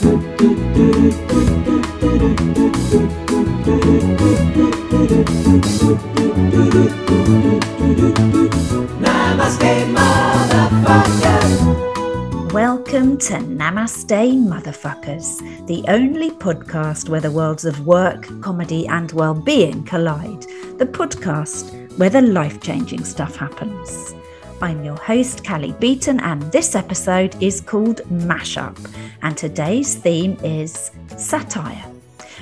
Welcome to Namaste Motherfuckers, the only podcast where the worlds of work, comedy, and well being collide. The podcast where the life changing stuff happens. I'm your host, Cally Beaton, and this episode is called Mashup. And today's theme is satire.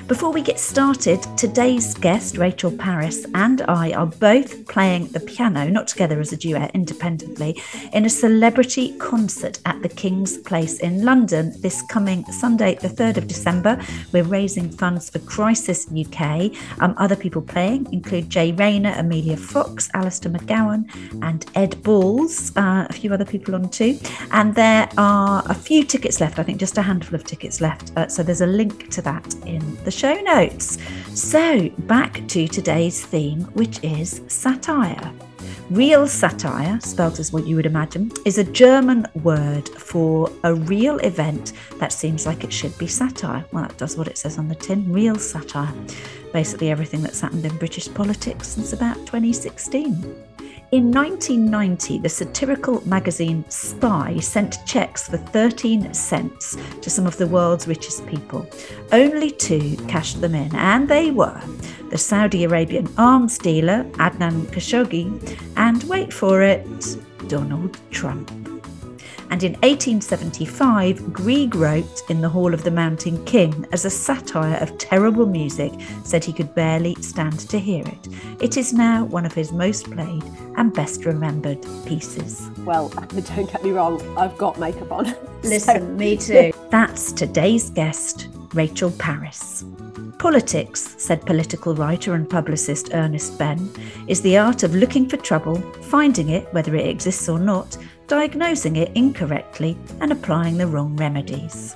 Before we get started, today's guest, Rachel Parris, and I are both playing the piano, not together as a duet, independently, in a celebrity concert at the King's Place in London this coming Sunday, the 3rd of December. We're raising funds for Crisis UK. Um, other people playing include Jay Rayner, Emilia Fox, Alistair McGowan, and Ed Balls, uh, a few other people on too. And there are a few tickets left, I think just a handful of tickets left. Uh, so there's a link to that in the show notes. So, back to today's theme, which is satire. Real satire, spelled as what you would imagine, is a German word for a real event that seems like it should be satire. Well, that does what it says on the tin real satire. Basically, everything that's happened in British politics since about 2016. In 1990, the satirical magazine Spy sent checks for 13 cents to some of the world's richest people. Only two cashed them in, and they were the Saudi Arabian arms dealer Adnan Khashoggi and, wait for it, Donald Trump. And in 1875, Grieg wrote in the Hall of the Mountain King as a satire of terrible music, said he could barely stand to hear it. It is now one of his most played and best remembered pieces. Well, don't get me wrong, I've got makeup on. Listen, so. me too. That's today's guest, Rachel Parris. Politics, said political writer and publicist Ernest Benn, is the art of looking for trouble, finding it, whether it exists or not, diagnosing it incorrectly, and applying the wrong remedies.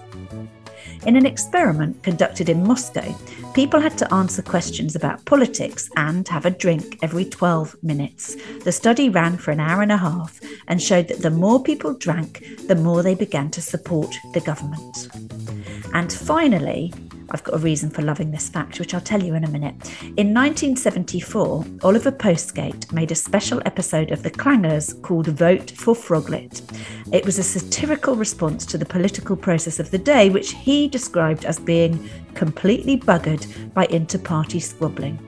In an experiment conducted in Moscow, people had to answer questions about politics and have a drink every 12 minutes. The study ran for an hour and a half and showed that the more people drank, the more they began to support the government. And finally, I've got a reason for loving this fact, which I'll tell you in a minute. In 1974, Oliver Postgate made a special episode of The Clangers called Vote for Froglet. It was a satirical response to the political process of the day, which he described as being completely buggered by inter party squabbling.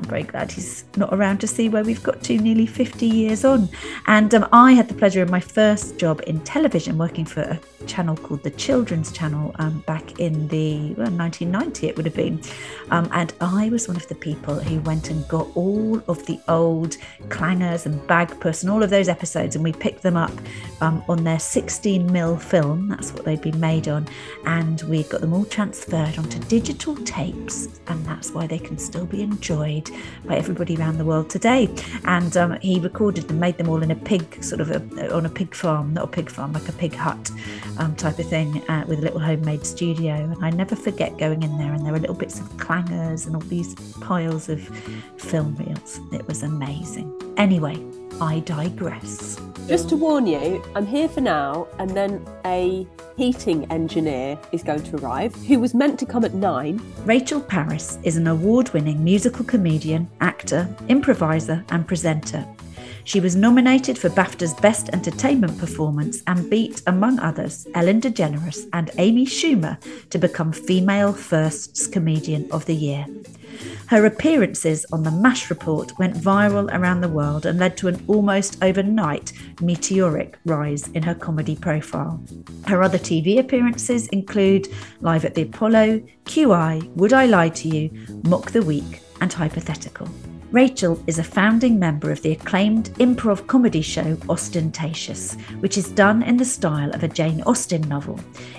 I'm very glad he's not around to see where we've got to nearly 50 years on. And um, I had the pleasure of my first job in television working for a channel called the Children's Channel um, back in the well, 1990, it would have been. Um, and I was one of the people who went and got all of the old clangers and bagpuss and all of those episodes, and we picked them up um, on their 16 mil film. That's what they'd been made on. And we got them all transferred onto digital tapes, and that's why they can still be enjoyed by everybody around the world today. And um, he recorded them, made them all in a pig, sort of a, on a pig farm, not a pig farm, like a pig hut um, type of thing, uh, with a little homemade studio. And I never forget going in there, and there were little bits of clangers and all these piles of film reels. It was amazing. Anyway, I digress. Just to warn you, I'm here for now, and then a heating engineer is going to arrive, who was meant to come at nine. Rachel Parris is an award winning musical comedian, actor, improviser, and presenter. She was nominated for BAFTA's Best Entertainment Performance and beat, among others, Ellen DeGeneres and Amy Schumer to become Female Firsts Comedian of the Year. Her appearances on The MASH Report went viral around the world and led to an almost overnight meteoric rise in her comedy profile. Her other TV appearances include Live at the Apollo, QI, Would I Lie to You, Mock the Week, and Hypothetical. Rachel is a founding member of the acclaimed improv comedy show Austentatious, which is done in the style of a Jane Austen novel.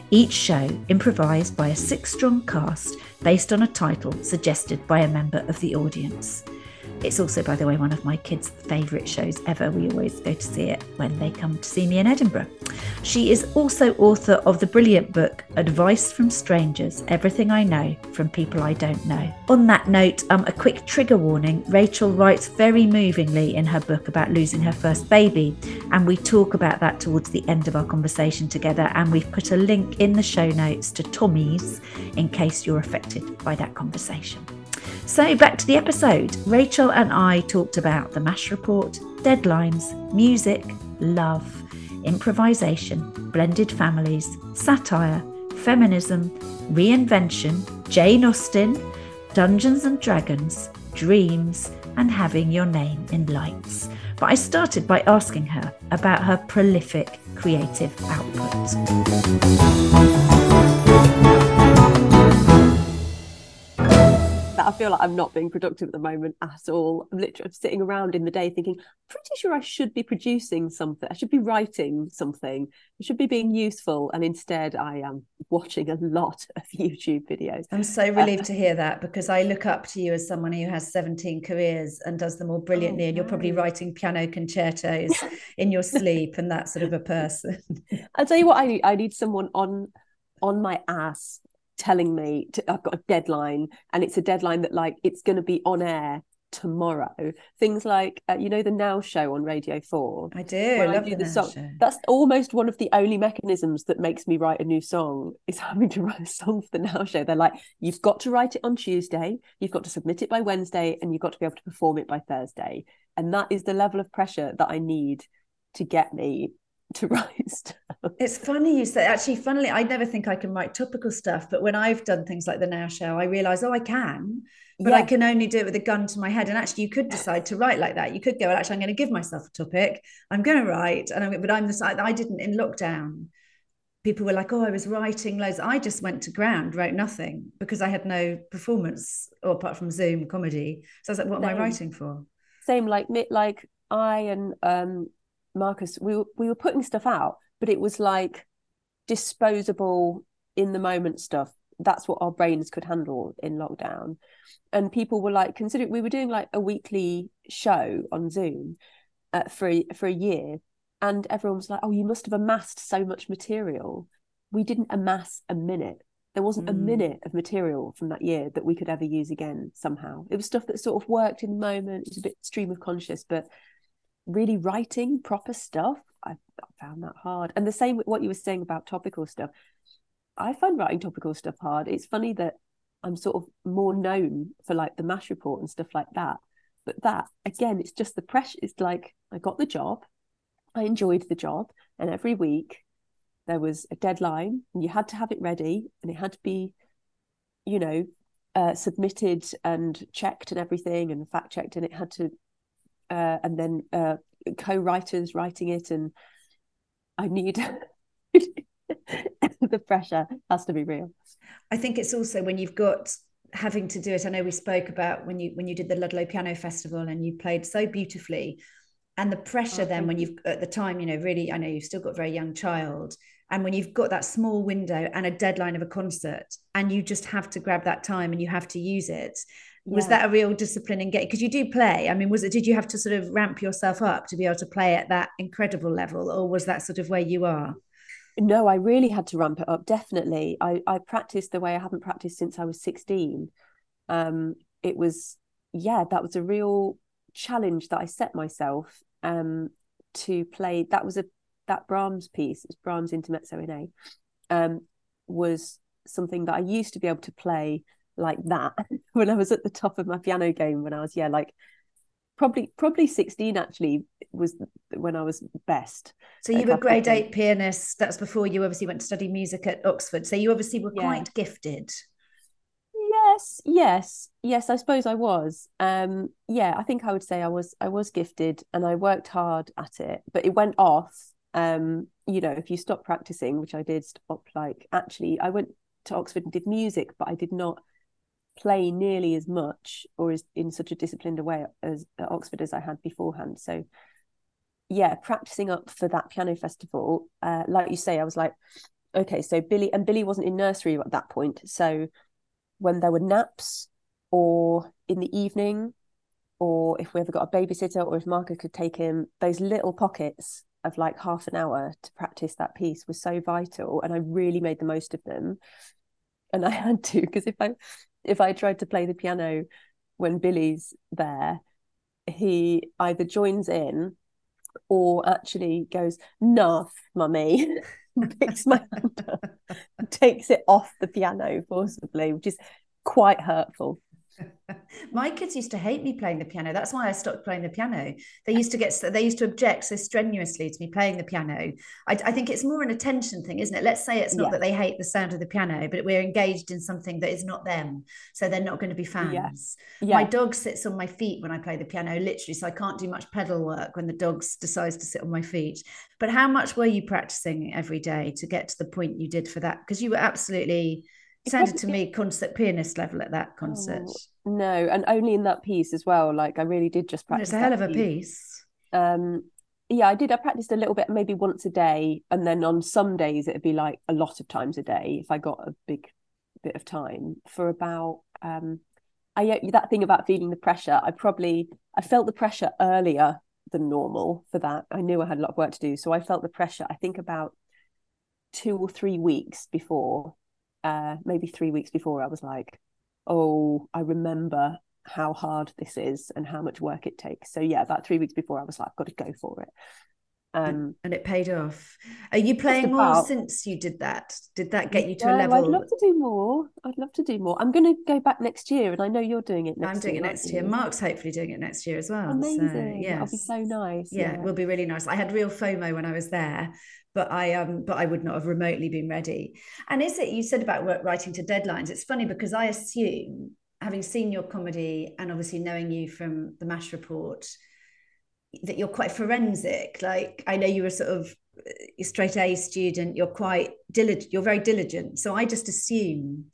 Each show improvised by a six strong cast based on a title suggested by a member of the audience. It's also, by the way, one of my kids' favourite shows ever. We always go to see it when they come to see me in Edinburgh. She is also author of the brilliant book Advice from Strangers Everything I Know from People I Don't Know. On that note, um, a quick trigger warning Rachel writes very movingly in her book about losing her first baby, and we talk about that towards the end of our conversation together. And we've put a link in the show notes to Tommy's in case you're affected by that conversation. So, back to the episode. Rachel and I talked about the MASH report, deadlines, music, love, improvisation, blended families, satire, feminism, reinvention, Jane Austen, Dungeons and Dragons, dreams, and having your name in lights. But I started by asking her about her prolific creative output. Feel like I'm not being productive at the moment at all. I'm literally sitting around in the day thinking, pretty sure I should be producing something. I should be writing something. I should be being useful. And instead, I am watching a lot of YouTube videos. I'm so relieved uh, to hear that because I look up to you as someone who has 17 careers and does them all brilliantly. Oh, and you're probably writing piano concertos in your sleep and that sort of a person. I'll tell you what I need. I need someone on on my ass telling me to, I've got a deadline and it's a deadline that like it's going to be on air tomorrow. Things like uh, you know the Now Show on Radio Four. I do. I do the, song. Show. That's almost one of the only mechanisms that makes me write a new song is having to write a song for the Now Show. They're like, you've got to write it on Tuesday, you've got to submit it by Wednesday, and you've got to be able to perform it by Thursday. And that is the level of pressure that I need to get me to write stuff. It's funny you say. Actually, funnily, I never think I can write topical stuff, but when I've done things like the Now Show, I realise, oh, I can, but yeah. I can only do it with a gun to my head. And actually, you could decide to write like that. You could go, well, actually, I'm going to give myself a topic. I'm going to write, and I'm, but I'm the side. I didn't in lockdown. People were like, "Oh, I was writing loads." I just went to ground, wrote nothing because I had no performance, or apart from Zoom comedy. So I was like, "What Same. am I writing for?" Same, like like I and um Marcus, we were, we were putting stuff out, but it was like disposable in the moment stuff. That's what our brains could handle in lockdown. And people were like, consider we were doing like a weekly show on Zoom uh, for a, for a year, and everyone was like, "Oh, you must have amassed so much material." We didn't amass a minute. There wasn't mm. a minute of material from that year that we could ever use again somehow. It was stuff that sort of worked in the moment. It was a bit stream of conscious, but really writing proper stuff, I, found that hard. And the same with what you were saying about topical stuff. I find writing topical stuff hard. It's funny that I'm sort of more known for like the MASH report and stuff like that. But that again, it's just the pressure. It's like I got the job, I enjoyed the job, and every week there was a deadline, and you had to have it ready, and it had to be, you know, uh, submitted and checked and everything, and fact checked, and it had to uh, and then uh, co-writers writing it, and I need the pressure has to be real. I think it's also when you've got having to do it. I know we spoke about when you when you did the Ludlow Piano Festival and you played so beautifully, and the pressure oh, then when you've at the time you know really I know you've still got a very young child and when you've got that small window and a deadline of a concert and you just have to grab that time and you have to use it was that a real discipline in getting because you do play i mean was it did you have to sort of ramp yourself up to be able to play at that incredible level or was that sort of where you are? No i really had to ramp it up definitely. I i practiced the way i haven't practiced since i was 16 um it was yeah that was a real challenge that i set myself um to play that was a that brahms piece it's brahms intermezzo in a um was something that i used to be able to play like that when I was at the top of my piano game when I was yeah like probably probably 16 actually was when I was best. So you were grade 8 pianist that's before you obviously went to study music at Oxford so you obviously were yeah. quite gifted. Yes, yes, yes, I suppose I was. Um yeah, I think I would say I was I was gifted and I worked hard at it but it went off um you know if you stop practicing which I did stop like actually I went to Oxford and did music but I did not play nearly as much or as in such a disciplined a way as at Oxford as I had beforehand. So yeah, practicing up for that piano festival, uh, like you say, I was like, okay, so Billy and Billy wasn't in nursery at that point. So when there were naps or in the evening, or if we ever got a babysitter, or if Marcus could take him, those little pockets of like half an hour to practice that piece was so vital, and I really made the most of them. And I had to because if I if I tried to play the piano when Billy's there, he either joins in or actually goes, "Nah, mummy." picks my hand up, takes it off the piano forcibly, which is quite hurtful. My kids used to hate me playing the piano. That's why I stopped playing the piano. They used to get they used to object so strenuously to me playing the piano. I, I think it's more an attention thing, isn't it? Let's say it's not yeah. that they hate the sound of the piano, but we're engaged in something that is not them, so they're not going to be fans. Yeah. Yeah. My dog sits on my feet when I play the piano, literally, so I can't do much pedal work when the dog decides to sit on my feet. But how much were you practicing every day to get to the point you did for that? Because you were absolutely sounded to me concert pianist level at that concert. Oh, no, and only in that piece as well. Like I really did just practice. It's a hell of a piece. piece. Um, yeah, I did. I practiced a little bit, maybe once a day, and then on some days it'd be like a lot of times a day if I got a big bit of time for about. Um, I that thing about feeling the pressure. I probably I felt the pressure earlier than normal for that. I knew I had a lot of work to do, so I felt the pressure. I think about two or three weeks before uh, maybe three weeks before, I was like, oh, I remember how hard this is and how much work it takes. So yeah, about three weeks before, I was like, I've got to go for it. Um, and it paid off. Are you playing more since you did that? Did that get you to a level? I'd love to do more. I'd love to do more. I'm going to go back next year, and I know you're doing it next. I'm doing year, it next year. Mark's hopefully doing it next year as well. Amazing. So, yeah, that'll be so nice. Yeah, yeah, it will be really nice. I had real FOMO when I was there but I um but I would not have remotely been ready. And is it you said about writing to deadlines? It's funny because I assume, having seen your comedy and obviously knowing you from the Mash Report, that you're quite forensic. Like I know you were sort of a straight A student. You're quite diligent. You're very diligent. So I just assume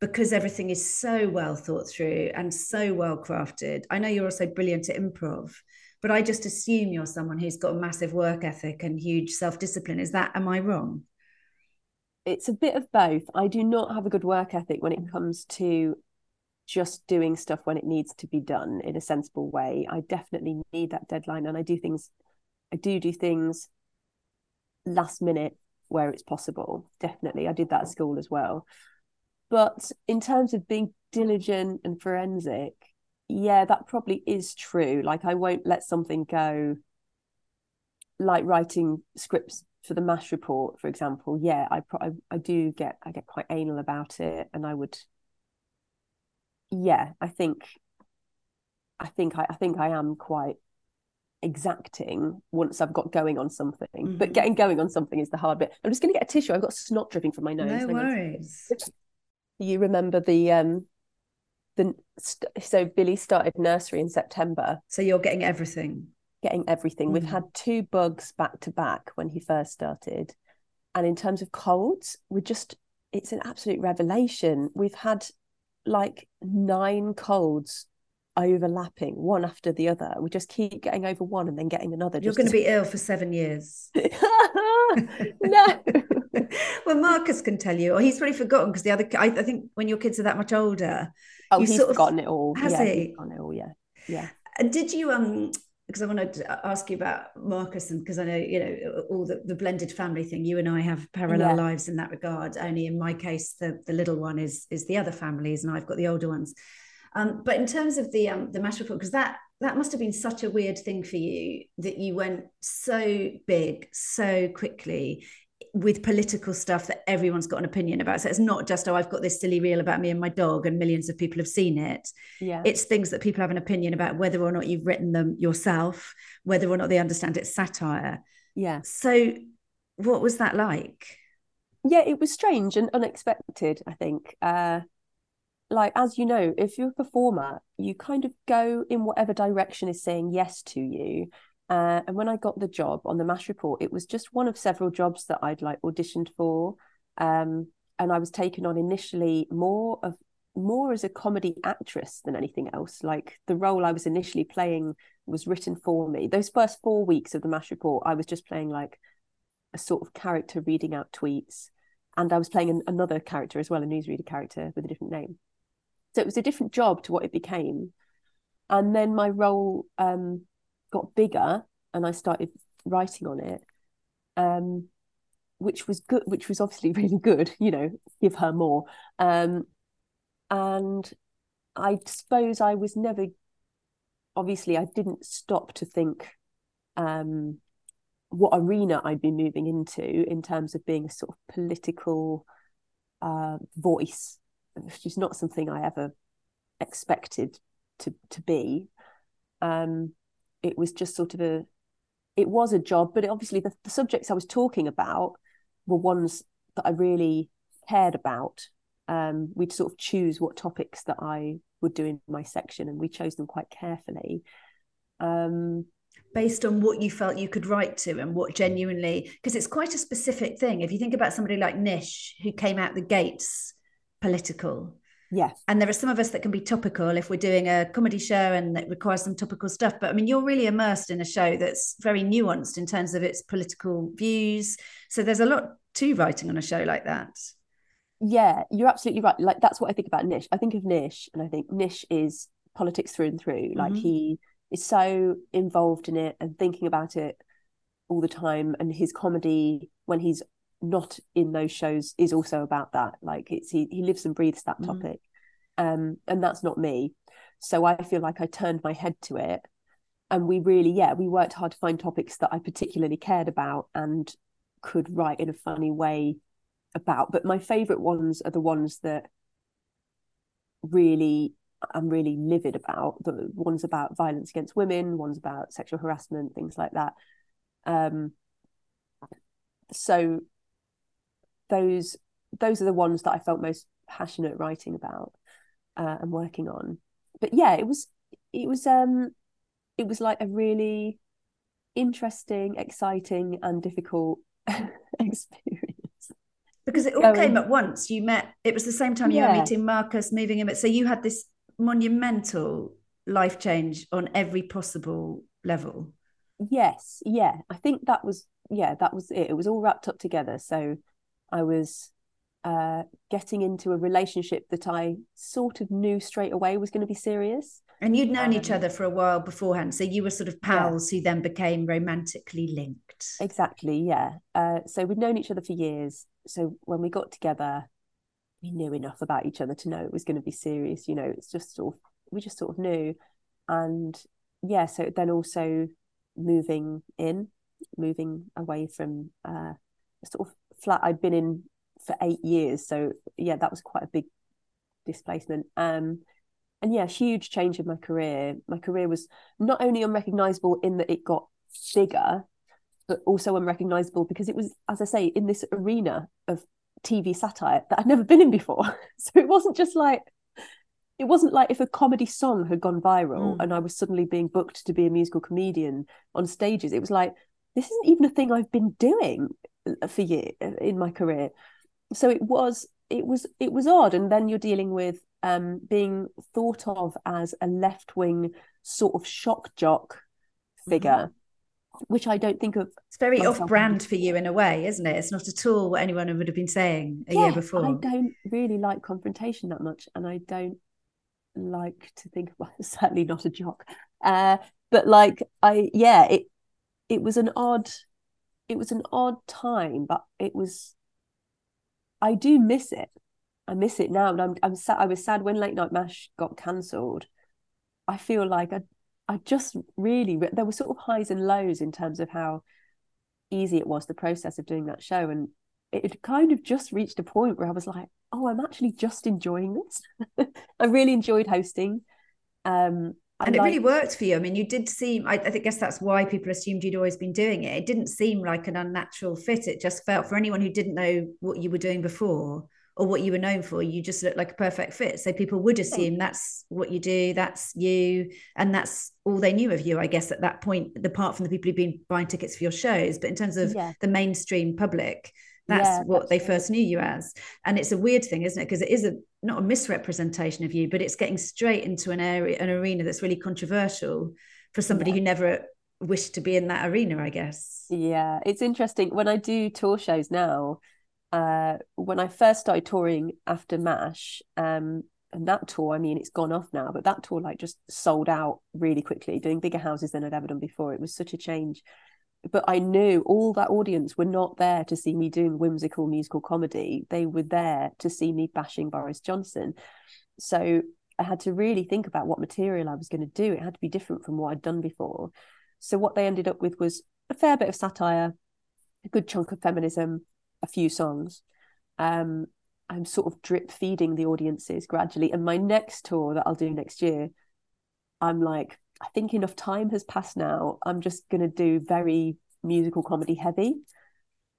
because everything is so well thought through and so well crafted. I know you're also brilliant at improv but I just assume you're someone who's got a massive work ethic and huge self discipline. Is that, am I wrong? It's a bit of both. I do not have a good work ethic when it comes to just doing stuff when it needs to be done in a sensible way. I definitely need that deadline and I do things, I do do things last minute where it's possible. Definitely. I did that at school as well. But in terms of being diligent and forensic, yeah, that probably is true. Like I won't let something go like writing scripts for the mash report, for example. Yeah, I, pro- I, I do get I get quite anal about it, and I would. Yeah, I think. I think I, I think I am quite exacting once I've got going on something. Mm-hmm. But getting going on something is the hard bit. I'm just going to get a tissue. I've got snot dripping from my nose. No worries. You remember the um the so Billy started nursery in September. So you're getting everything. Getting everything. Mm. We've had two bugs back to back when he first started. And in terms of colds, we're just it's an absolute revelation. We've had like nine colds overlapping one after the other. We just keep getting over one and then getting another. You're going to be ill for seven years. no. well, Marcus can tell you, or he's probably forgotten because the other, I, I, think when your kids are that much older, oh, he's forgotten of, it all. Has yeah, he? Forgotten it all. Yeah, yeah. And did you um? Because I wanted to ask you about Marcus, and because I know you know all the, the blended family thing. You and I have parallel yeah. lives in that regard. Only in my case, the the little one is is the other families, and I've got the older ones. Um, but in terms of the um, the mash report, because that that must have been such a weird thing for you that you went so big so quickly with political stuff that everyone's got an opinion about. So it's not just, oh, I've got this silly reel about me and my dog, and millions of people have seen it. Yeah. It's things that people have an opinion about whether or not you've written them yourself, whether or not they understand it's satire. Yeah. So what was that like? Yeah, it was strange and unexpected, I think. Uh like as you know, if you're a performer, you kind of go in whatever direction is saying yes to you. Uh, and when I got the job on the MASH report, it was just one of several jobs that I'd like auditioned for. Um, and I was taken on initially more of more as a comedy actress than anything else. Like the role I was initially playing was written for me. Those first four weeks of the MASH report, I was just playing like a sort of character reading out tweets. And I was playing an, another character as well, a newsreader character with a different name. So it was a different job to what it became. and then my role um, got bigger, and I started writing on it, um, which was good, which was obviously really good. You know, give her more, um, and I suppose I was never. Obviously, I didn't stop to think um, what arena I'd be moving into in terms of being a sort of political uh, voice, which is not something I ever expected to to be. Um, it was just sort of a, it was a job, but it, obviously the, the subjects I was talking about were ones that I really cared about. Um, we'd sort of choose what topics that I would do in my section, and we chose them quite carefully. Um, based on what you felt you could write to and what genuinely because it's quite a specific thing if you think about somebody like nish who came out the gates political yeah and there are some of us that can be topical if we're doing a comedy show and it requires some topical stuff but i mean you're really immersed in a show that's very nuanced in terms of its political views. So there's a lot to writing on a show like that. Yeah you're absolutely right. Like that's what i think about nish. I think of nish and i think nish is politics through and through. Like mm-hmm. he is so involved in it and thinking about it all the time. And his comedy when he's not in those shows is also about that like it's he, he lives and breathes that mm. topic um and that's not me so i feel like i turned my head to it and we really yeah we worked hard to find topics that i particularly cared about and could write in a funny way about but my favorite ones are the ones that really I'm really livid about. The ones about violence against women, ones about sexual harassment, things like that. Um, so those those are the ones that I felt most passionate writing about uh, and working on. But yeah, it was it was um it was like a really interesting, exciting, and difficult experience because it all came at once. You met. It was the same time you yeah. were meeting Marcus, moving him. So you had this monumental life change on every possible level. Yes, yeah. I think that was yeah, that was it. It was all wrapped up together. So I was uh, getting into a relationship that I sort of knew straight away was going to be serious. And you'd known um, each other for a while beforehand, so you were sort of pals yeah. who then became romantically linked. Exactly, yeah. Uh, so we'd known each other for years. So when we got together, we knew enough about each other to know it was going to be serious. You know, it's just sort of we just sort of knew, and yeah. So then also moving in, moving away from uh, sort of flat I'd been in for eight years. So yeah, that was quite a big displacement. Um, and yeah, huge change in my career. My career was not only unrecognizable in that it got bigger, but also unrecognizable because it was, as I say, in this arena of TV satire that I'd never been in before. So it wasn't just like it wasn't like if a comedy song had gone viral mm. and I was suddenly being booked to be a musical comedian on stages. It was like this isn't even a thing I've been doing for years uh, in my career. So it was it was it was odd. And then you're dealing with um, being thought of as a left wing sort of shock jock figure. Mm-hmm which I don't think of. It's very off brand for you in a way, isn't it? It's not at all what anyone would have been saying a yeah, year before. I don't really like confrontation that much, and I don't like to think it. certainly not a jock. Uh, but like I yeah, it it was an odd it was an odd time, but it was I do miss it. I miss it now. And I'm I'm sad I was sad when Late Night Mash got cancelled. I feel like I I just really there were sort of highs and lows in terms of how easy it was the process of doing that show, and it had kind of just reached a point where I was like, oh, I'm actually just enjoying this. I really enjoyed hosting. Um, and it really worked for you. I mean, you did seem, I, I guess that's why people assumed you'd always been doing it. It didn't seem like an unnatural fit. It just felt for anyone who didn't know what you were doing before, or what you were known for you just looked like a perfect fit so people would assume that's what you do that's you and that's all they knew of you i guess at that point apart from the people who've been buying tickets for your shows but in terms of yeah. the mainstream public that's yeah, what they first knew you as and it's a weird thing isn't it because it is a not a misrepresentation of you but it's getting straight into an area an arena that's really controversial for somebody yeah. who never wished to be in that arena i guess yeah it's interesting when i do tour shows now uh, when I first started touring after MASH, um, and that tour, I mean, it's gone off now, but that tour like just sold out really quickly, doing bigger houses than I'd ever done before. It was such a change. But I knew all that audience were not there to see me doing whimsical musical comedy. They were there to see me bashing Boris Johnson. So I had to really think about what material I was going to do. It had to be different from what I'd done before. So what they ended up with was a fair bit of satire, a good chunk of feminism, a few songs. Um, I'm sort of drip feeding the audiences gradually. And my next tour that I'll do next year, I'm like, I think enough time has passed now. I'm just going to do very musical comedy heavy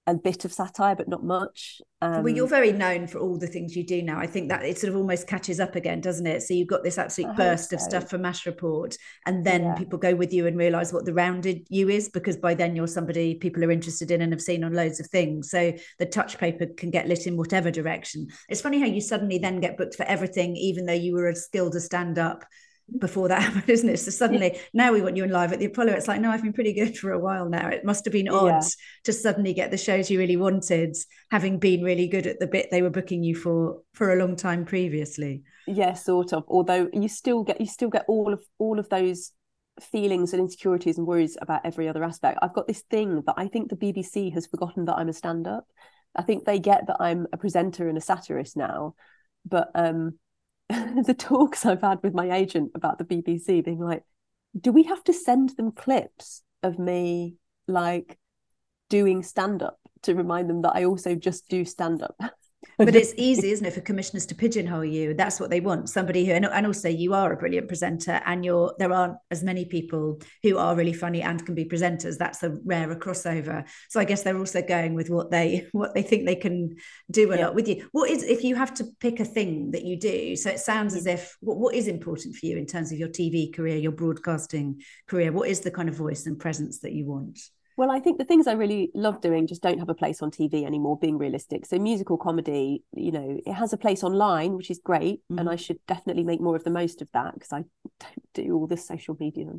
a bit of satire, but not much. Um, well, you're very known for all the things you do now. I think that it sort of almost catches up again, doesn't it? So you've got this absolute I burst so. of stuff for Mash Report, and then yeah. people go with you and realise what the rounded you is, because by then you're somebody people are interested in and have seen on loads of things. So the touch paper can get lit in whatever direction. It's funny how you suddenly then get booked for everything, even though you were as skilled as stand up before that happened, isn't it? So suddenly yeah. now we want you in live at the Apollo. It's like, no, I've been pretty good for a while now. It must have been odd yeah. to suddenly get the shows you really wanted, having been really good at the bit they were booking you for for a long time previously. Yeah, sort of. Although you still get you still get all of all of those feelings and insecurities and worries about every other aspect. I've got this thing that I think the BBC has forgotten that I'm a stand-up. I think they get that I'm a presenter and a satirist now, but um the talks I've had with my agent about the BBC being like, do we have to send them clips of me like doing stand up to remind them that I also just do stand up? but it's easy isn't it for commissioners to pigeonhole you? That's what they want somebody who and, also you are a brilliant presenter and you're there aren't as many people who are really funny and can be presenters. That's a rarer crossover. So i guess they're also going with what they what they think they can do a yeah. lot with you. What is if you have to pick a thing that you do so it sounds as mm. if what, what is important for you in terms of your tv career your broadcasting career? What is the kind of voice and presence that you want well, I think the things I really love doing just don't have a place on TV anymore, being realistic. So, musical comedy, you know, it has a place online, which is great. Mm-hmm. And I should definitely make more of the most of that because I don't do all this social media.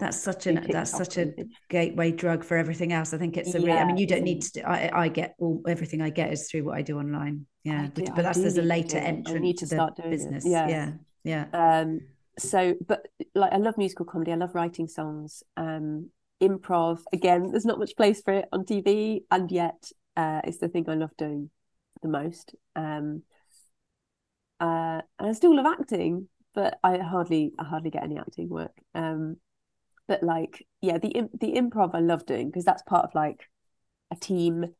That's such an that's such a gateway drug for everything else. I think it's a yeah, I mean, you don't need to, I, I get all, everything I get is through what I do online. Yeah. Do, but, that's there's a later entrance to, to the business. It. Yeah. Yeah. Yeah. Um, so, but like, I love musical comedy. I love writing songs. Um, improv. Again there's not much place for it on tv and yet uh, it's the thing i love doing the most. Um uh and i still love acting but i hardly i hardly get any acting work. Um but like yeah the the improv i love doing because that's part of like a team.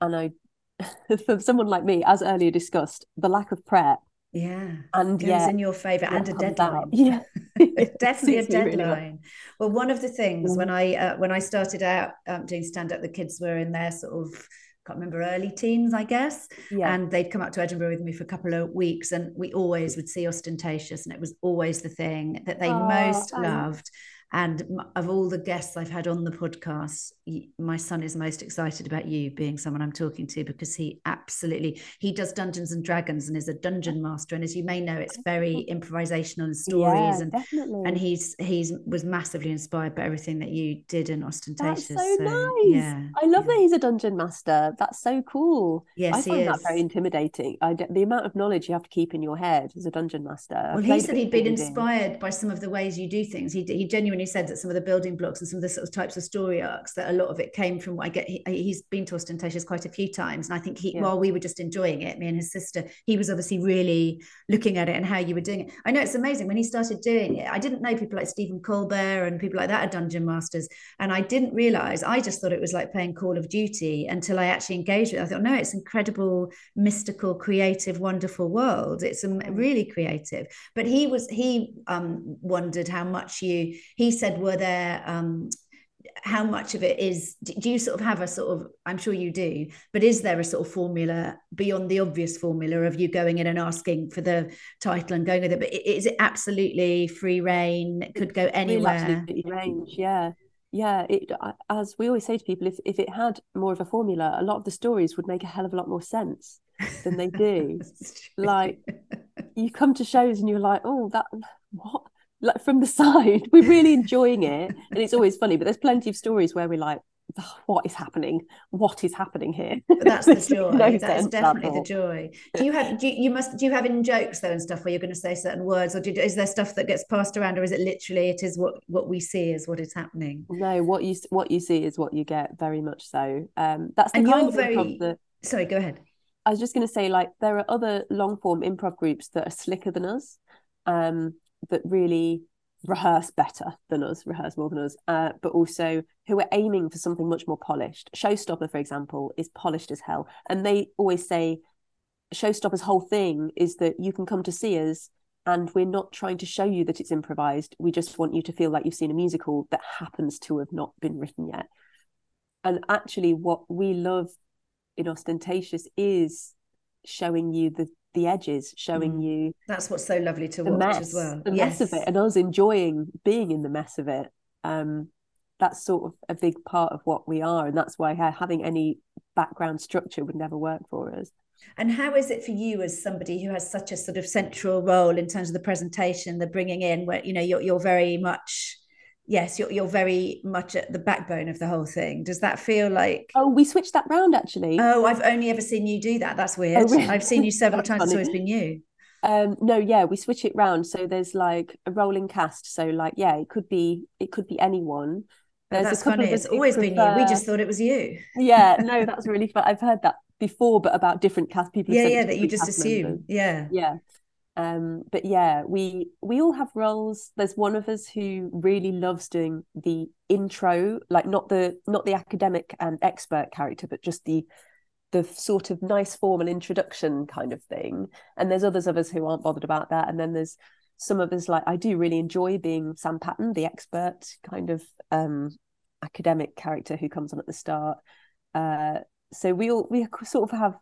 And i for someone like me as earlier discussed the lack of prep yeah. And yeah, in your favor and a deadline. Yeah. Definitely a deadline. Really well. one of the things when I uh, when I started out um, doing stand up, the kids were in their sort of can't remember early teens, I guess. Yeah. And they'd come up to Edinburgh with me for a couple of weeks, and we always would see Austentatious, and it was always the thing that they oh, most loved. And of all the guests I've had on the podcast, my son is most excited about you being someone I'm talking to because he absolutely he does Dungeons and Dragons and is a dungeon master. And as you may know, it's very improvisational and stories. Yeah, and definitely. and he's he's was massively inspired by everything that you did in Austentatious. That's so, so nice. Yeah, I love yeah. that he's a dungeon master. That's so cool. Yes, I find that very intimidating. I the amount of knowledge you have to keep in your head as a dungeon master. Well, he said he'd been inspired by some of the ways you do things. He he genuinely said that some of the building blocks and some of the sort of types of story arcs that a lot of it came from what I get. He, has been to Austentatious quite a few times, and I think he, yeah. while we were just enjoying it, me and his sister, he was obviously really looking at it and how you were doing it. I know it's amazing when he started doing it. I didn't know people like Stephen Colbert and people like that are dungeon masters, and I didn't realize. I just thought it was like playing Call of Duty until I actually engaged with it. I thought, no, it's incredible, mystical, creative, wonderful world. It's um, really creative. But he was he um, wondered how much you. He said were there um, how much of it is do you sort of have a sort of i'm sure you do but is there a sort of formula beyond the obvious formula of you going in and asking for the title and going with it? But is it absolutely free reign? It could go anywhere. range yeah. Yeah it as we always say to people if, if it had more of a formula a lot of the stories would make a hell of a lot more sense than they do. Like you come to shows and you're like oh that what like from the side we're really enjoying it and it's always funny but there's plenty of stories where we're like what is happening? What is happening here? But that's the joy. no that's definitely the joy. Do you have? Do you, you, must? Do you have in jokes though and stuff where you're going to say certain words, or do, is there stuff that gets passed around, or is it literally it is what what we see is what is happening? No, what you what you see is what you get. Very much so. Um, that's the and kind of very. That, sorry, go ahead. I was just going to say, like, there are other long form improv groups that are slicker than us, um, that really rehearse better than us, rehearse more than us, uh, but also who are aiming for something much more polished. Showstopper, for example, is polished as hell. And they always say Showstopper's whole thing is that you can come to see us and we're not trying to show you that it's improvised. We just want you to feel like you've seen a musical that happens to have not been written yet. And actually, what we love in Austentatious is showing you the the edges, showing mm. you. That's what's so lovely to watch mess, as well. The yes. mess of it, and us enjoying being in the mess of it. Um, that's sort of a big part of what we are, and that's why having any background structure would never work for us. And how is it for you as somebody who has such a sort of central role in terms of the presentation, the bringing in, where you know you're you're very much yes, you're you're very much at the backbone of the whole thing. Does that feel like? Oh, we switched that round actually. Oh, I've only ever seen you do that. That's weird. Oh, really? I've seen you several times. Funny. It's always been you. Um, no, yeah, we switch it round. So there's like a rolling cast. So like, yeah, it could be it could be anyone. Oh, there's that's funny. It's always prefer... been you. We just thought it was you. yeah, no, that's really fun. I've heard that before, but about different cast people. Yeah, yeah, that you just assume. Members. Yeah, yeah um but yeah we we all have roles. There's one of us who really loves doing the intro like not the not the academic and expert character but just the the sort of nice formal introduction kind of thing. And there's others of us who aren't bothered about that. And then there's some of us like I do really enjoy being Sam patton the expert kind of um academic character who comes on at the start. Uh so we all we sort of have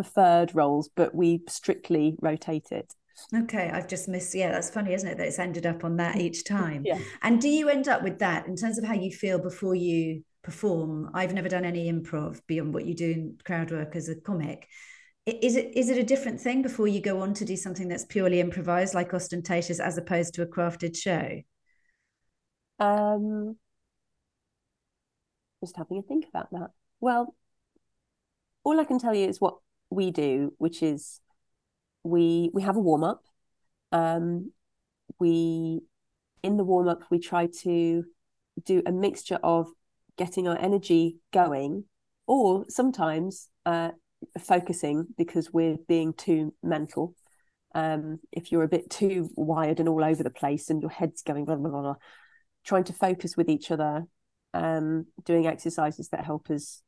preferred roles, but we strictly rotate it. Okay, I've just missed. Yeah, that's funny, isn't it? That it's ended up on that each time. yeah. And do you end up with that in terms of how you feel before you perform? I've never done any improv beyond what you do in crowd work as a comic. Is it is it a different thing before you go on to do something that's purely improvised, like Austentatious, as opposed to a crafted show? Um, just having a think about that. Well, all I can tell you is what we do, which is we we have a warm up. Um, we in the warm up we try to do a mixture of getting our energy going, or sometimes uh, focusing because we're being too mental. Um, if you're a bit too wired and all over the place and your head's going blah, blah, blah, blah trying to focus with each other, um, doing exercises that help us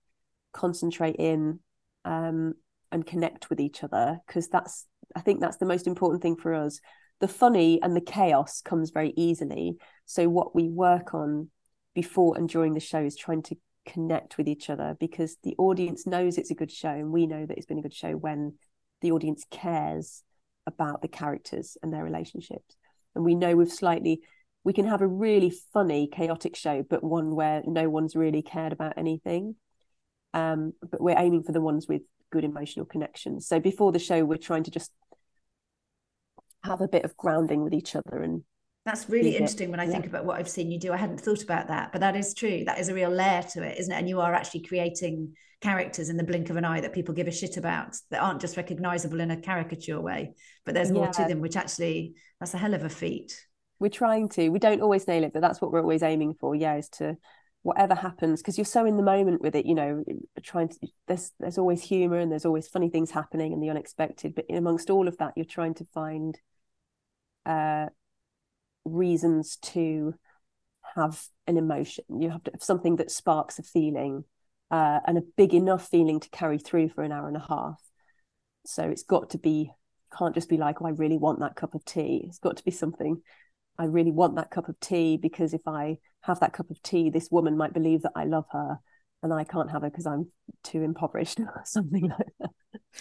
concentrate in um, and connect with each other because that's I think that's the most important thing for us. The funny and the chaos comes very easily. So what we work on before and during the show is trying to connect with each other because the audience knows it's a good show and we know that it's been a good show when the audience cares about the characters and their relationships. And we know we've slightly we can have a really funny, chaotic show, but one where no one's really cared about anything. Um, but we're aiming for the ones with good emotional connections. So before the show, we're trying to just have a bit of grounding with each other and that's really interesting when I yeah. think about what I've seen you do. I hadn't thought about that, but that is true. That is a real layer to it, isn't it? And you are actually creating characters in the blink of an eye that people give a shit about that aren't just recognizable in a caricature way, but there's more yeah. to them, which actually that's a hell of a feat. We're trying to. We don't always nail it, but that's what we're always aiming for. Yeah, is to whatever happens because you're so in the moment with it you know trying to there's there's always humor and there's always funny things happening and the unexpected but amongst all of that you're trying to find uh reasons to have an emotion. You have to have something that sparks a feeling uh, and a big enough feeling to carry through for an hour and a half. So it's got to be can't just be like oh, i really want that cup of tea. It's got to be something I really want that cup of tea because if I have that cup of tea, this woman might believe that I love her and I can't have her because I'm too impoverished or something like that.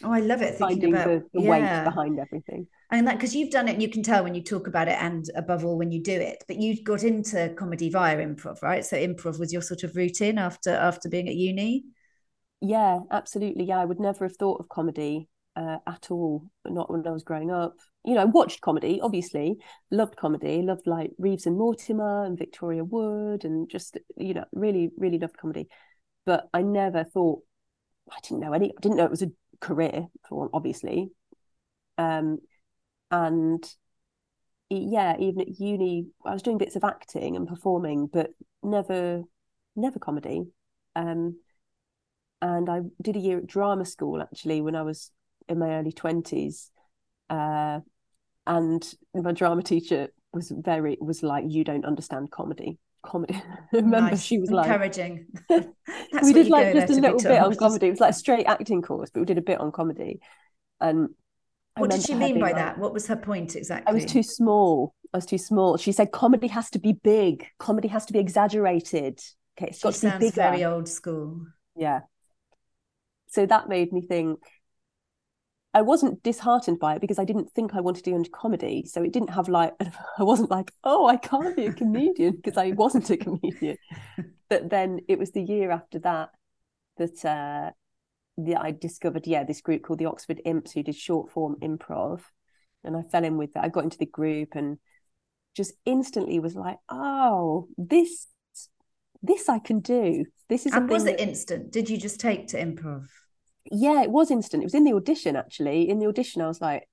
Oh, I love it. Finding about, the, the yeah. weight behind everything. And that because you've done it and you can tell when you talk about it and above all when you do it, but you got into comedy via improv, right? So improv was your sort of routine after after being at uni. Yeah, absolutely. Yeah, I would never have thought of comedy uh, at all. Not when I was growing up. You know, I watched comedy, obviously, loved comedy, loved like Reeves and Mortimer and Victoria Wood, and just you know, really, really loved comedy. But I never thought I didn't know any. I didn't know it was a career for one, obviously. Um, and yeah, even at uni, I was doing bits of acting and performing, but never, never comedy. Um, and I did a year at drama school actually when I was in my early twenties, uh, and my drama teacher was very was like, "You don't understand comedy." Comedy. remember, nice. she was like, encouraging. we did like just a little bit on comedy. It was like a straight acting course, but we did a bit on comedy, and what did she mean by like, that? What was her point exactly? I was too small. I was too small. She said comedy has to be big. Comedy has to be exaggerated. Okay, it's got she to be bigger. Very old school. Yeah. So that made me think. I wasn't disheartened by it because I didn't think I wanted to do comedy. So it didn't have like I wasn't like, oh, I can't be a comedian because I wasn't a comedian. but then it was the year after that that uh, the, I discovered, yeah, this group called the Oxford Imps who did short form improv. And I fell in with that. I got into the group and just instantly was like, oh, this this I can do. This is and was it that... instant? Did you just take to improv? Yeah, it was instant. It was in the audition actually. In the audition, I was like,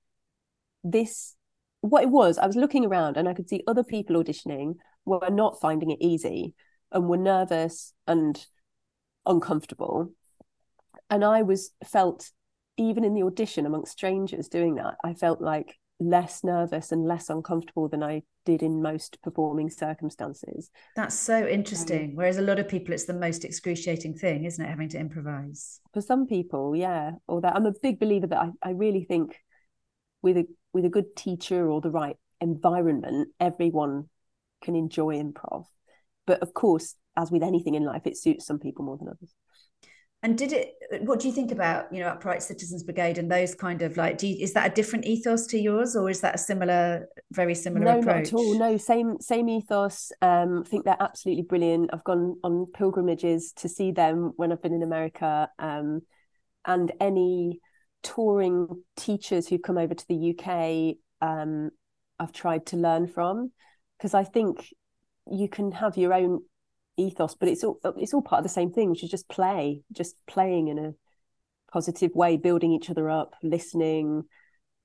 this what it was, I was looking around and I could see other people auditioning were not finding it easy and were nervous and uncomfortable and I was felt even in the audition amongst strangers doing that, I felt like less nervous and less uncomfortable than I did in most performing circumstances. That's so interesting. Um, Whereas a lot of people, it's the most excruciating thing, isn't it, having to improvise? For some people, yeah. Or that I'm a big believer that I, I really think with a with a good teacher or the right environment, everyone can enjoy improv. But of course, as with anything in life, it suits some people more than others. And did it? What do you think about you know upright citizens brigade and those kind of like? Do you, is that a different ethos to yours, or is that a similar, very similar no, approach? not at all. No, same same ethos. Um, I think they're absolutely brilliant. I've gone on pilgrimages to see them when I've been in America, um, and any touring teachers who've come over to the UK, um, I've tried to learn from because I think you can have your own ethos, but it's all it's all part of the same thing, which is just play, just playing in a positive way, building each other up, listening,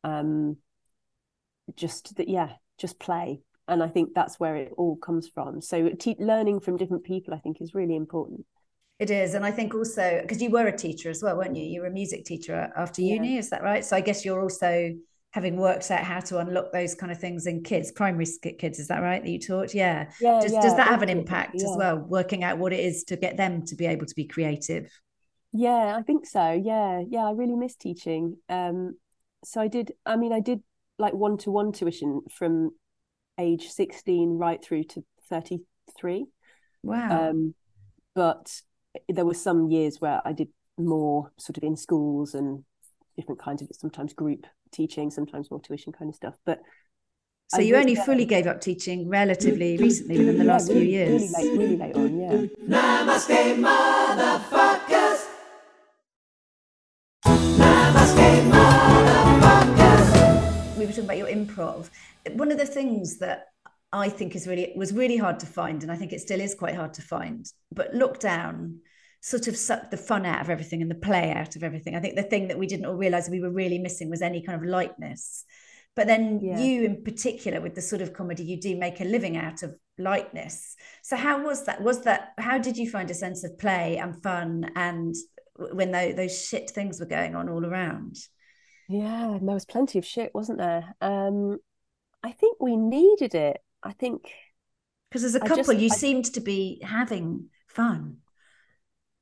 um, just that, yeah, just play. And I think that's where it all comes from. So te- learning from different people, I think, is really important. It is, and I think also because you were a teacher as well, weren't you? You were a music teacher after yeah. uni, is that right? So I guess you're also having worked out how to unlock those kind of things in kids, primary kids, is that right? That you taught? Yeah. yeah does, yeah, does that have an impact yeah. as well? Working out what it is to get them to be able to be creative. Yeah, I think so. Yeah, yeah, I really miss teaching. Um, so I did. I mean, I did like one to one tuition from age sixteen right through to thirty three. Wow. Um, but there were some years where I did more sort of in schools and different kinds of sometimes group teaching, sometimes more tuition kind of stuff. But so I you only fully gave up teaching relatively mm-hmm. recently within the last really, few years. Really late, really late on, yeah. Namaste, motherfuckers. Namaste, motherfuckers. We were talking about your improv. One of the things that I think is really was really hard to find, and I think it still is quite hard to find. But lockdown sort of sucked the fun out of everything and the play out of everything. I think the thing that we didn't all realize we were really missing was any kind of lightness. But then yeah. you, in particular, with the sort of comedy you do, make a living out of lightness. So how was that? Was that how did you find a sense of play and fun and when those, those shit things were going on all around? Yeah, there was plenty of shit, wasn't there? Um, I think we needed it. I think because as a couple, just, you I... seemed to be having fun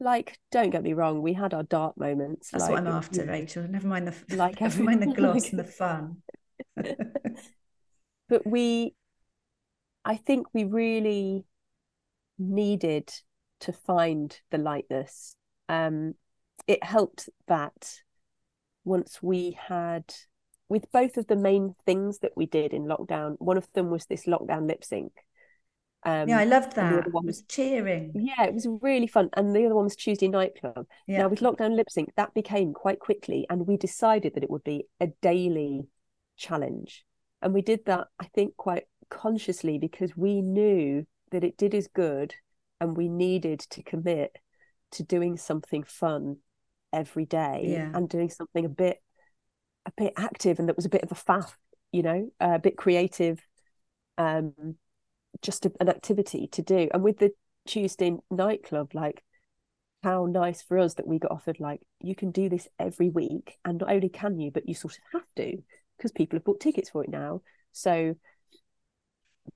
like don't get me wrong we had our dark moments that's like, what i'm after rachel. Never mind the like never mind the gloss and the fun. But we i think we really needed to find the lightness. Um it helped that once we had with both of the main things that we did in lockdown one of them was this lockdown lip sync Um, yeah, I loved and the that. other one was was cheering. yeah, it was really fun. And the other one was Tuesday nightclub. Yeah. Now with lockdown lip sync, that became quite quickly, and we decided that it would be a daily challenge. And we did that, I think, quite consciously because we knew that it did us good and we needed to commit to doing something fun every day Yeah. and doing something a bit a bit active and that was a bit of a faff, you know, a bit creative, um, just a, an activity to do. And with the Tuesday nightclub, like how nice for us that we got offered like you can do this every week, and not only can you, but you sort of have to because people have bought tickets for it now. So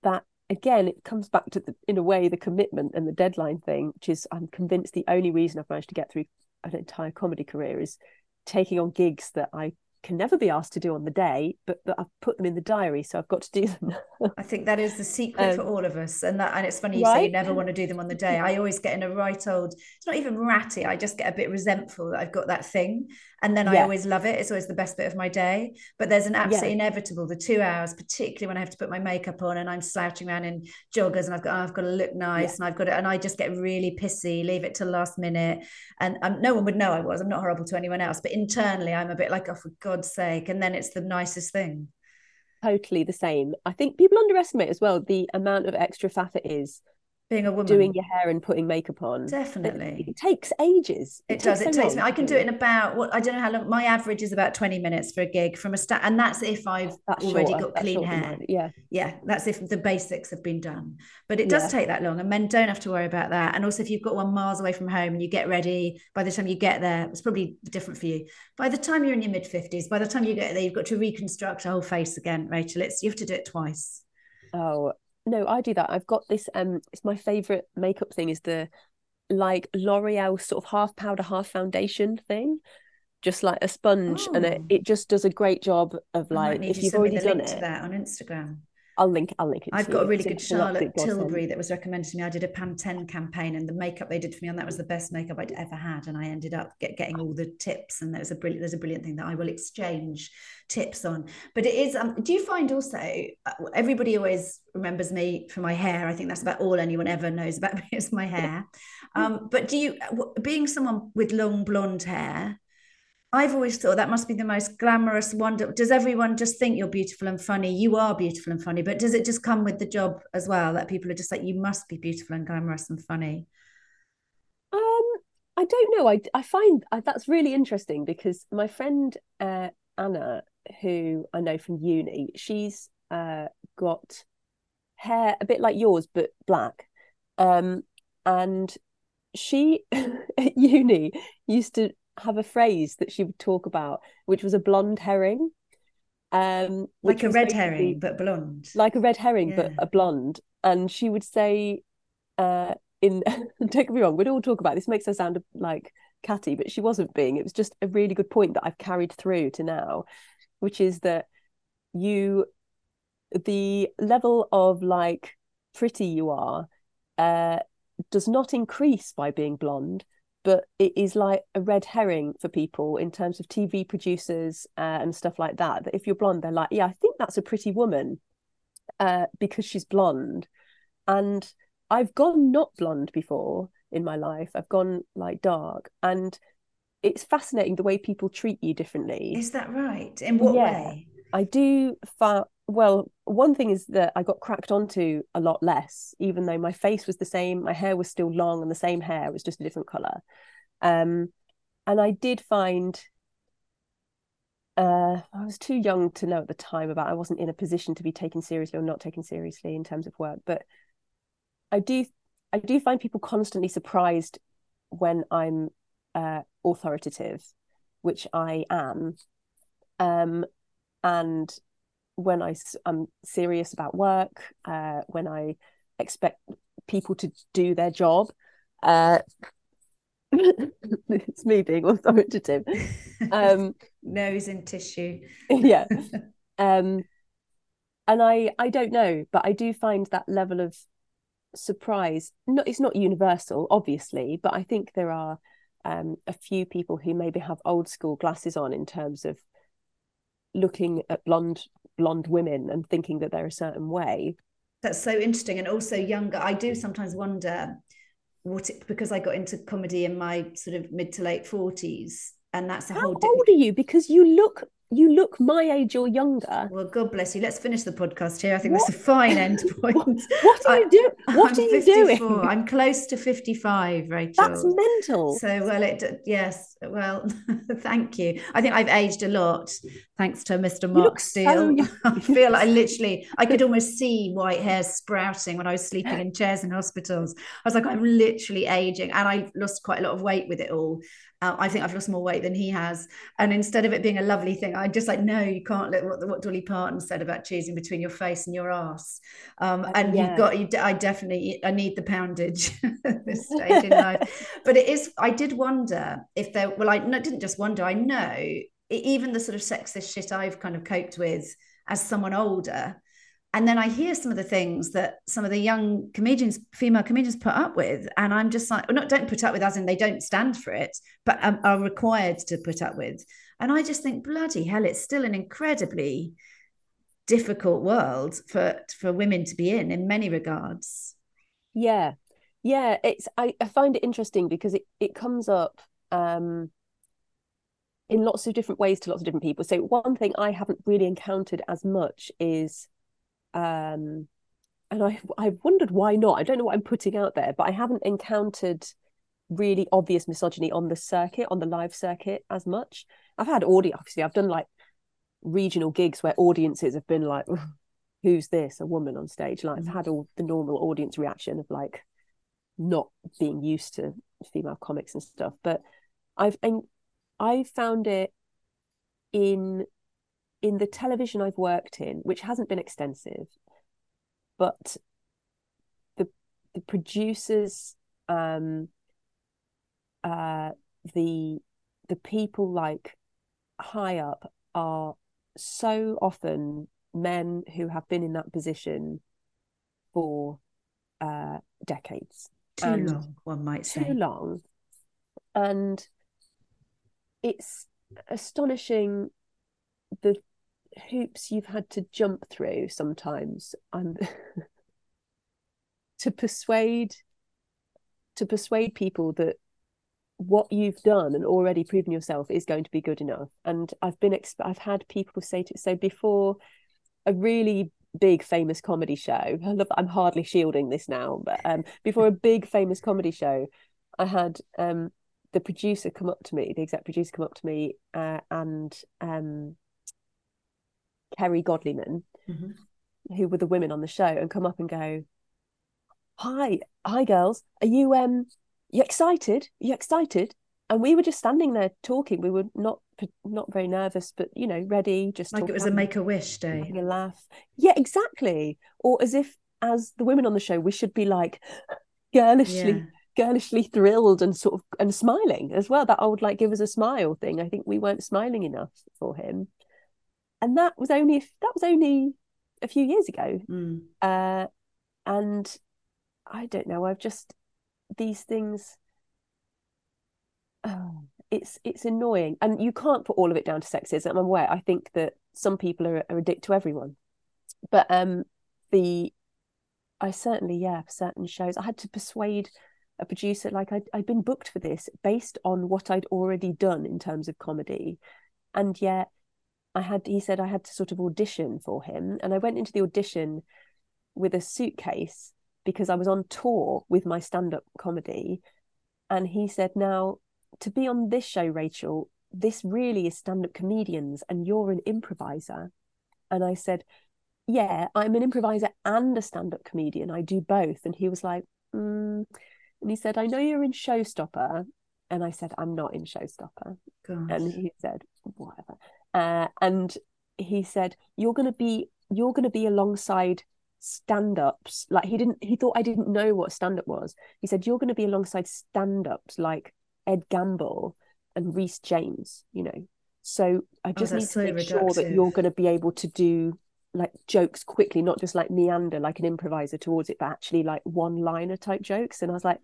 that again, it comes back to the, in a way the commitment and the deadline thing, which is I'm convinced the only reason I've managed to get through an entire comedy career is taking on gigs that I can never be asked to do on the day, but that I've put them in the diary, so I've got to do them. I think that is the secret for Um, all of us. And that and it's funny you say you never want to do them on the day. I always get in a right old, it's not even ratty. I just get a bit resentful that I've got that thing. And then I always love it. It's always the best bit of my day. But there's an absolutely Yeah. inevitable, the two hours, particularly when I have to put my makeup on and I'm slouching around in joggers and I've got oh, I've got to look nice and I've got to and I just get really pissy, leave it till last minute. And um, no one would know I was. I'm not horrible to anyone else. But internally I'm a bit like, oh for God's sake. And then it's the nicest thing. totally the same. I think people underestimate as well the amount of extra faff it is Being a woman. doing your hair and putting makeup on definitely it takes ages. It does. It so takes me. I can do it in about what I don't know how long. My average is about twenty minutes for a gig from a start, and that's if I've That's already shorter, got clean hair. Yeah, Yeah, that's if the basics have been done. But it does Yeah. take that long, and men don't have to worry about that. And also, if you've got one miles away from home and you get ready, by the time you get there, it's probably different for you. By the time you're in your mid fifties, by the time you get there, you've got to reconstruct a whole face again, Rachel. It's you have to do it twice. Oh no, I do that. I've got this. Um, it's my favorite makeup thing. Is the like L'Oreal sort of half powder, half foundation thing, just like a sponge, and it, Oh. it just does a great job of like if you you've already done it. that on Instagram. I'll link. I'll link it. I've got a really It's good Charlotte. Tilbury that was recommended to me. I did a Pantene campaign, and the makeup they did for me on that was the best makeup I'd ever had. And I ended up get, getting all the tips, and there's a brilliant there's a brilliant thing that I will exchange tips on. But it is. Um, do you find also uh, everybody always remembers me for my hair? I think that's about all anyone ever knows about me is my hair. Um, but do you, being someone with long blonde hair? I've always thought that must be the most glamorous wonder. Does everyone just think you're beautiful and funny? You are beautiful and funny, but does it just come with the job as well that people are just like, you must be beautiful and glamorous and funny? Um, I don't know. I I find uh, that's really interesting because my friend uh, Anna, who I know from uni, she's uh got hair a bit like yours but black, um, and she at uni used to have a phrase that she would talk about, which was a blonde herring, um, Like a red herring, but blonde. like a red herring but a blonde. And she would say uh in don't get me wrong we'd all talk about this makes her sound like catty but she wasn't being. It was just a really good point that I've carried through to now which is that you the level of like pretty you are uh does not increase by being blonde but it is like a red herring for people in terms of TV producers uh, and stuff like that that if you're blonde they're like yeah I think that's a pretty woman uh, because she's blonde. And I've gone not blonde before in my life. I've gone like dark. And it's fascinating the way people treat you differently. Is that right? In what Yeah. way? I do fa- well, one thing is that I got cracked onto a lot less, even though my face was the same, my hair was still long and the same hair, was just a different colour. Um, and I did find uh, I was too young to know at the time about I wasn't in a position to be taken seriously or not taken seriously in terms of work. But I do I do find people constantly surprised when I'm uh, authoritative, which I am. Um, and when I am serious about work, uh, when I expect people to do their job, uh, it's me being authoritative. Um, Nose and tissue. yeah. Um, and I I don't know, but I do find that level of surprise. No, it's not universal, obviously, but I think there are um, a few people who maybe have old school glasses on in terms of looking at blonde blonde women and thinking that they're a certain way. that's so interesting and also younger i do mm. sometimes wonder what it because i got into comedy in my sort of mid to late 40s and that's a How whole di- old are you? Because you look you look my age or younger. well god bless you let's finish the podcast here i think that's a fine end point What are I- you doing? What I'm are you 54. doing? i'm close to 55 rachel That's mental. So well, it yes, well, thank you. I think I've aged a lot thanks to Mr. Mark look so I feel like I literally, I could almost see white hairs sprouting when I was sleeping in chairs in hospitals. I was like, I'm literally aging, and I lost quite a lot of weight with it all. Uh, I think I've lost more weight than he has. And instead of it being a lovely thing, I just like, no, you can't let what, what Dolly Parton said about choosing between your face and your ass. Um, Uh, and yeah. you've got, you, I definitely, I need the poundage at this stage in life. But it is, I did wonder if there, well, I no, didn't just wonder, I know even the sort of sexist shit I've kind of coped with as someone older. And then I hear some of the things that some of the young comedians, female comedians, put up with, and I'm just like, well, not don't put up with, as in they don't stand for it, but um, are required to put up with. And I just think, bloody hell, it's still an incredibly difficult world for for women to be in in many regards. Yeah. Yeah, it's I, I find it interesting because it, it comes up um in lots of different ways to lots of different people. So one thing I haven't really encountered as much is um and I I've wondered why not. I don't know what I'm putting out there, but I haven't encountered really obvious misogyny on the circuit, on the live circuit as much. I've had audio obviously I've done like regional gigs where audiences have been like who's this a woman on stage like Mm. I've had all the normal audience reaction of like not being used to female comics and stuff but I've and I found it in in the television I've worked in which hasn't been extensive but the the producers um uh the the people like high up are so often men who have been in that position for uh decades Too And long, one might too say. long and it's astonishing the hoops you've had to jump through sometimes um, to persuade to persuade people that what you've done and already proven yourself is going to be good enough. And i've been exp- i've had people say to so before a really big famous comedy show i love i'm hardly shielding this now but um before a big famous comedy show i had um the producer come up to me the exec producer come up to me uh, and um Kerry Godliman Mhm. who were the women on the show and come up and go hi hi girls. Are you um you excited? You excited? And we were just standing there talking. We were not not very nervous but you know ready just Like it was a make a wish day. a laugh. Yeah exactly. Or as if as the women on the show we should be like girlishly Yeah. girlishly thrilled and sort of and smiling as well. That old like give us a smile thing. I think we weren't smiling enough for him and that was only that was only a few years ago. Mm. uh and i don't know i've just these things oh, it's it's annoying. And you can't put all of it down to sexism. I'm aware i think that some people are, are a dick to everyone. But um the i certainly yeah for certain shows i had to persuade a producer like I'd, I'd been booked for this based on what i'd already done in terms of comedy. And yet i had he said i had to sort of audition for him and i went into the audition with a suitcase because I was on tour with my stand up comedy. And he said, Now, to be on this show, Rachel, this really is stand up comedians and you're an improviser. And I said, Yeah, I'm an improviser and a stand up comedian. I do both. And he was like, mm. And he said, I know you're in Showstopper. And I said, I'm not in Showstopper God. and he said whatever uh, and he said you're going to be you're going to be alongside stand-ups. Like he didn't he thought i didn't know what stand-up was. He said you're going to be alongside stand-ups like ed gamble and Rhys James you know? So i just need to so make sure that you're going to be able to do like jokes quickly not just like meander like an improviser towards it but actually like one liner type jokes. And i was like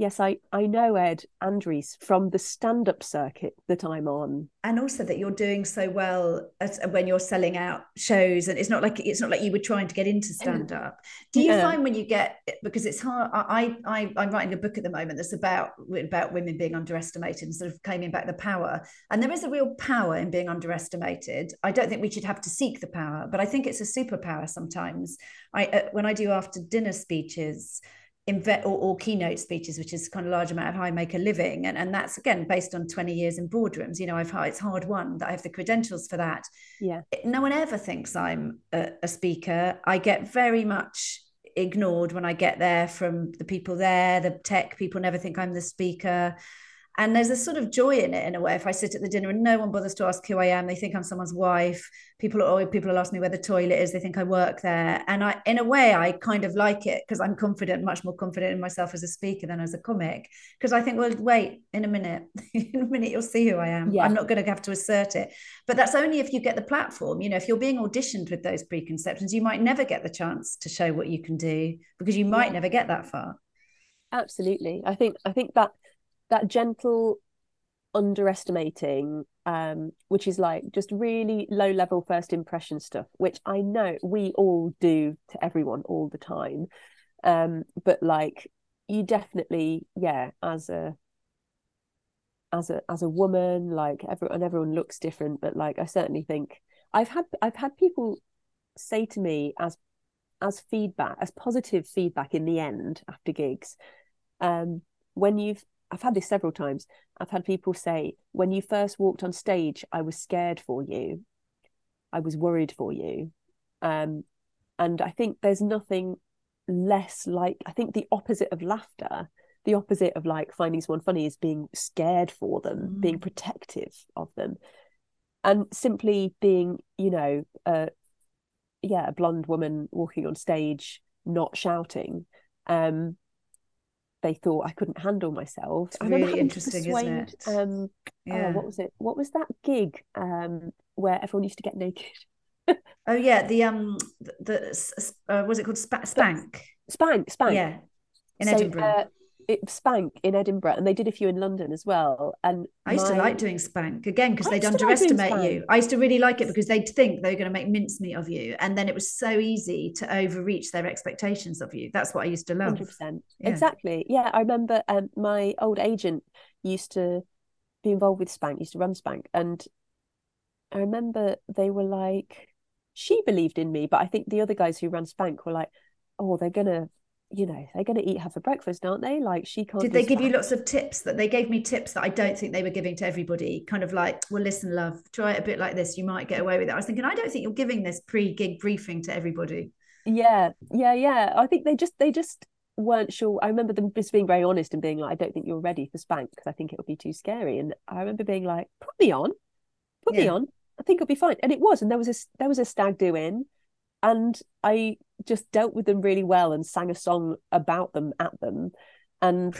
yes, I I know Ed and Rhys from the stand up circuit that I'm on. And also that you're doing so well as, when you're selling out shows, and it's not like it's not like you were trying to get into stand up. Do you Yeah. find when you get because it's hard? I, I I'm writing a book at the moment that's about about women being underestimated and sort of claiming back the power. And there is a real power in being underestimated. I don't think we should have to seek the power, but I think it's a superpower sometimes. I uh, when I do after dinner speeches inve- or, or keynote speeches, which is kind of large amount of how I make a living. And, and that's again based on 20 years in boardrooms. You know, I've it's hard won that I have the credentials for that. Yeah. No one ever thinks I'm a, a speaker. I get very much ignored when I get there from the people there. The tech people never think I'm the speaker. And there's a sort of joy in it in a way. If I sit at the dinner and no one bothers to ask who I am, they think I'm someone's wife. People are oh, people will ask me where the toilet is. They think I work there. And I, in a way, I kind of like it because I'm confident, much more confident in myself as a speaker than as a comic. Because I think, well, wait, in a minute, in a minute, you'll see who I am. Yeah. I'm not going to have to assert it. But that's only if you get the platform. You know, if you're being auditioned with those preconceptions, you might never get the chance to show what you can do because you might Yeah. never get that far. Absolutely. I think I think that that gentle underestimating um which is like just really low level first impression stuff which I know we all do to everyone all the time. Um but like you definitely yeah as a as a as a woman like everyone everyone looks different but like I certainly think I've had I've had people say to me as as feedback as positive feedback in the end after gigs um when you've I've had this several times. I've had people say when you first walked on stage I was scared for you. I was worried for you. Um and I think there's nothing less like I think the opposite of laughter the opposite of like finding someone funny is being scared for them being Mm. protective of them and simply being you know uh yeah a blonde woman walking on stage not shouting. Um they thought I couldn't handle myself. It's I really interesting, isn't it? Um, Yeah. oh, what was it? What was that gig um, where everyone used to get naked? Oh yeah, the um the, the uh, was it called Spa- Spank? Spank, Spank. Yeah, in So, Edinburgh. uh, it Spank in Edinburgh, and they did a few in London as well. And I used to like doing Spank again because they'd to like underestimate you. I used to really like it because they'd think they were going to make mincemeat of you, and then it was so easy to overreach their expectations of you. That's what I used to love. Hundred percent, Yeah. exactly. Yeah, I remember um, my old agent used to be involved with Spank, used to run Spank, and I remember they were like, she believed in me, but I think the other guys who ran Spank were like, oh, they're gonna, you know, they're gonna eat her for breakfast, aren't they? Like she can't. Did they give you lots of tips that they gave me tips that I don't think they were giving to everybody? Kind of like, well, listen, love, try it a bit like this. You might get away with it. I was thinking, I don't think you're giving this pre-gig briefing to everybody. Yeah, yeah, yeah. I think they just they just weren't sure. I remember them just being very honest and being like, I don't think you're ready for Spank because I think it would be too scary. And I remember being like, put me on, put me on. I think it'll be fine. And it was. And there was a there was a stag do in, and I just dealt with them really well and sang a song about them at them, and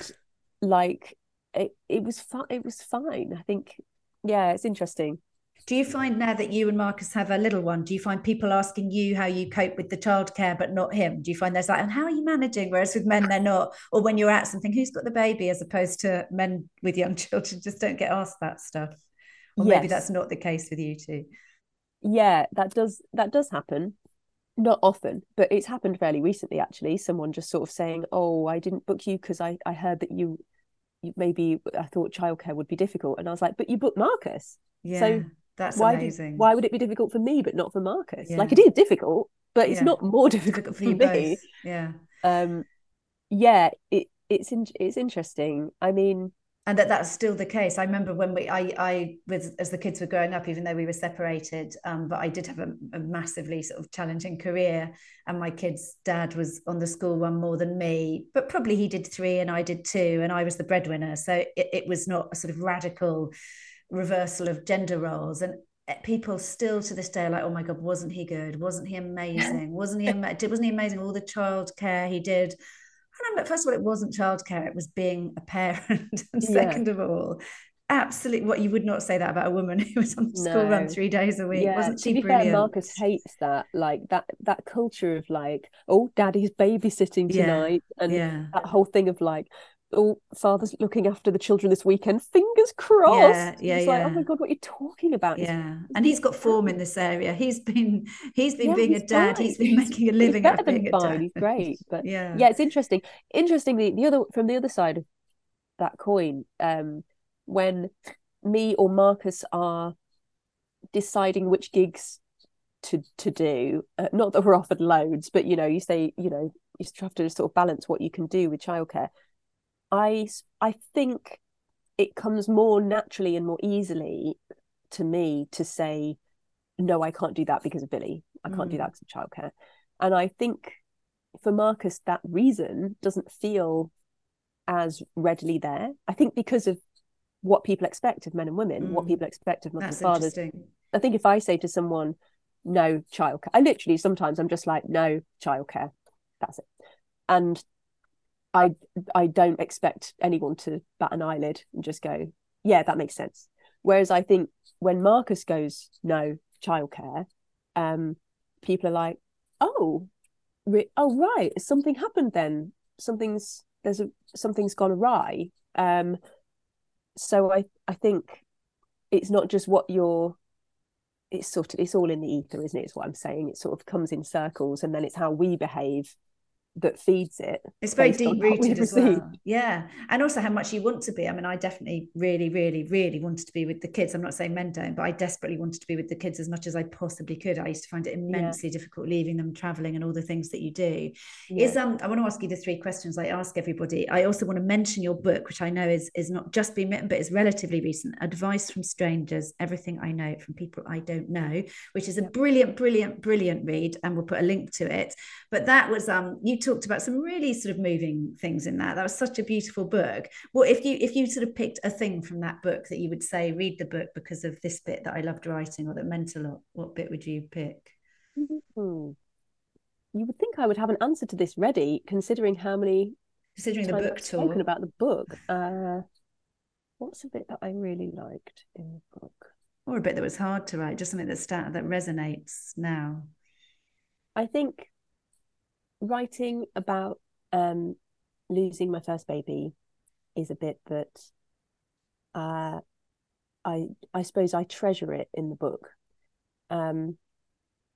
like it it was fine. It was fine. I think. Yeah, it's interesting. Do you find now that you and Marcus have a little one, do you find people asking you how you cope with the childcare but not him? Do you find there's like, and how are you managing? Whereas with men, they're not. Or when you're at something, who's got the baby, as opposed to men with young children just don't get asked that stuff. Or maybe that's not the case with you two. yeah that does that does happen not often but it's happened fairly recently actually someone just sort of saying oh i didn't book you because i i heard that you, you maybe i thought childcare would be difficult and i was like but you booked marcus Yeah, so that's why did, amazing. why would it be difficult for me but not for marcus like it is difficult but it's Yeah. not more difficult difficult for, for you me both. Yeah. um yeah it it's in, it's interesting i mean and that that's still the case. I remember when we, I, I, with as the kids were growing up, even though we were separated, um, but I did have a, a massively sort of challenging career, and my kid's dad was on the school one more than me, but probably he did three and I did two, and I was the breadwinner, so it, it was not a sort of radical reversal of gender roles, and eh, people still to this day are like, oh my god, wasn't he good? Wasn't he amazing? Wasn't he? Ama- wasn't he amazing? All the childcare he did. Like, first of all, it wasn't childcare; it was being a parent. and Yeah. second of all, absolutely, what you would not say that about a woman who was on the school run three days a week. yeah Wasn't to be brilliant? fair marcus hates that like that that culture of like oh daddy's babysitting Yeah, tonight and yeah, that whole thing of like all fathers looking after the children this weekend. Fingers crossed. Yeah, yeah, it's yeah. like, oh my god, what are you talking about? It's- Yeah, and he's got form in this area. He's been he's been Yeah, being a dad. fine. He's been making a he's living out better than fine. He's great, but yeah, yeah, it's interesting. Interestingly, the other from the other side of that coin, um, when me or Marcus are deciding which gigs to to do, uh, not that we're offered loads, but you know, you say, you know, you have to sort of balance what you can do with childcare. I I think it comes more naturally and more easily to me to say, no, I can't do that because of Billy. I can't do Mm. that because of childcare. And I think for Marcus, that reason doesn't feel as readily there. I think because of what people expect of men and women, what Mm. people expect of mothers and fathers. I think if I say to someone, no childcare, I literally sometimes I'm just like, no childcare. That's it. And I I don't expect anyone to bat an eyelid and just go, yeah, that makes sense. Whereas I think when Marcus goes, no childcare, um, people are like, oh, re- oh right, something happened then. Something's there's a something's gone awry. Um, so I I think it's not just what you're it's sort of it's all in the ether isn't it is what i'm saying it sort of comes in circles and then it's how we behave that feeds it It's very deep rooted as well. Yeah. And also how much you want to be. I mean, I definitely really, really, really wanted to be with the kids. I'm not saying men don't, but I desperately wanted to be with the kids as much as I possibly could. I used to find it immensely difficult leaving them, traveling, and all the things that you do. Is um I want to ask you the three questions I ask everybody. I also want to mention your book, which I know is is not just been written, but is relatively recent. Advice from Strangers, Everything I Know from People I Don't Know, which is a brilliant, brilliant, brilliant read, and we'll put a link to it. But that was um you talked about some really sort of moving things in that. That was such a beautiful book. Well, if you if you sort of picked a thing from that book that you would say, read the book because of this bit that I loved writing or that meant a lot, what bit would you pick? Hmm. you would think i would have an answer to this ready considering how many Considering the book I've spoken about the book uh what's a bit that i really liked in the book or a bit that was hard to write, just something that that resonates now. I think writing about um, losing my first baby is a bit that uh, I I suppose I treasure it in the book. Um,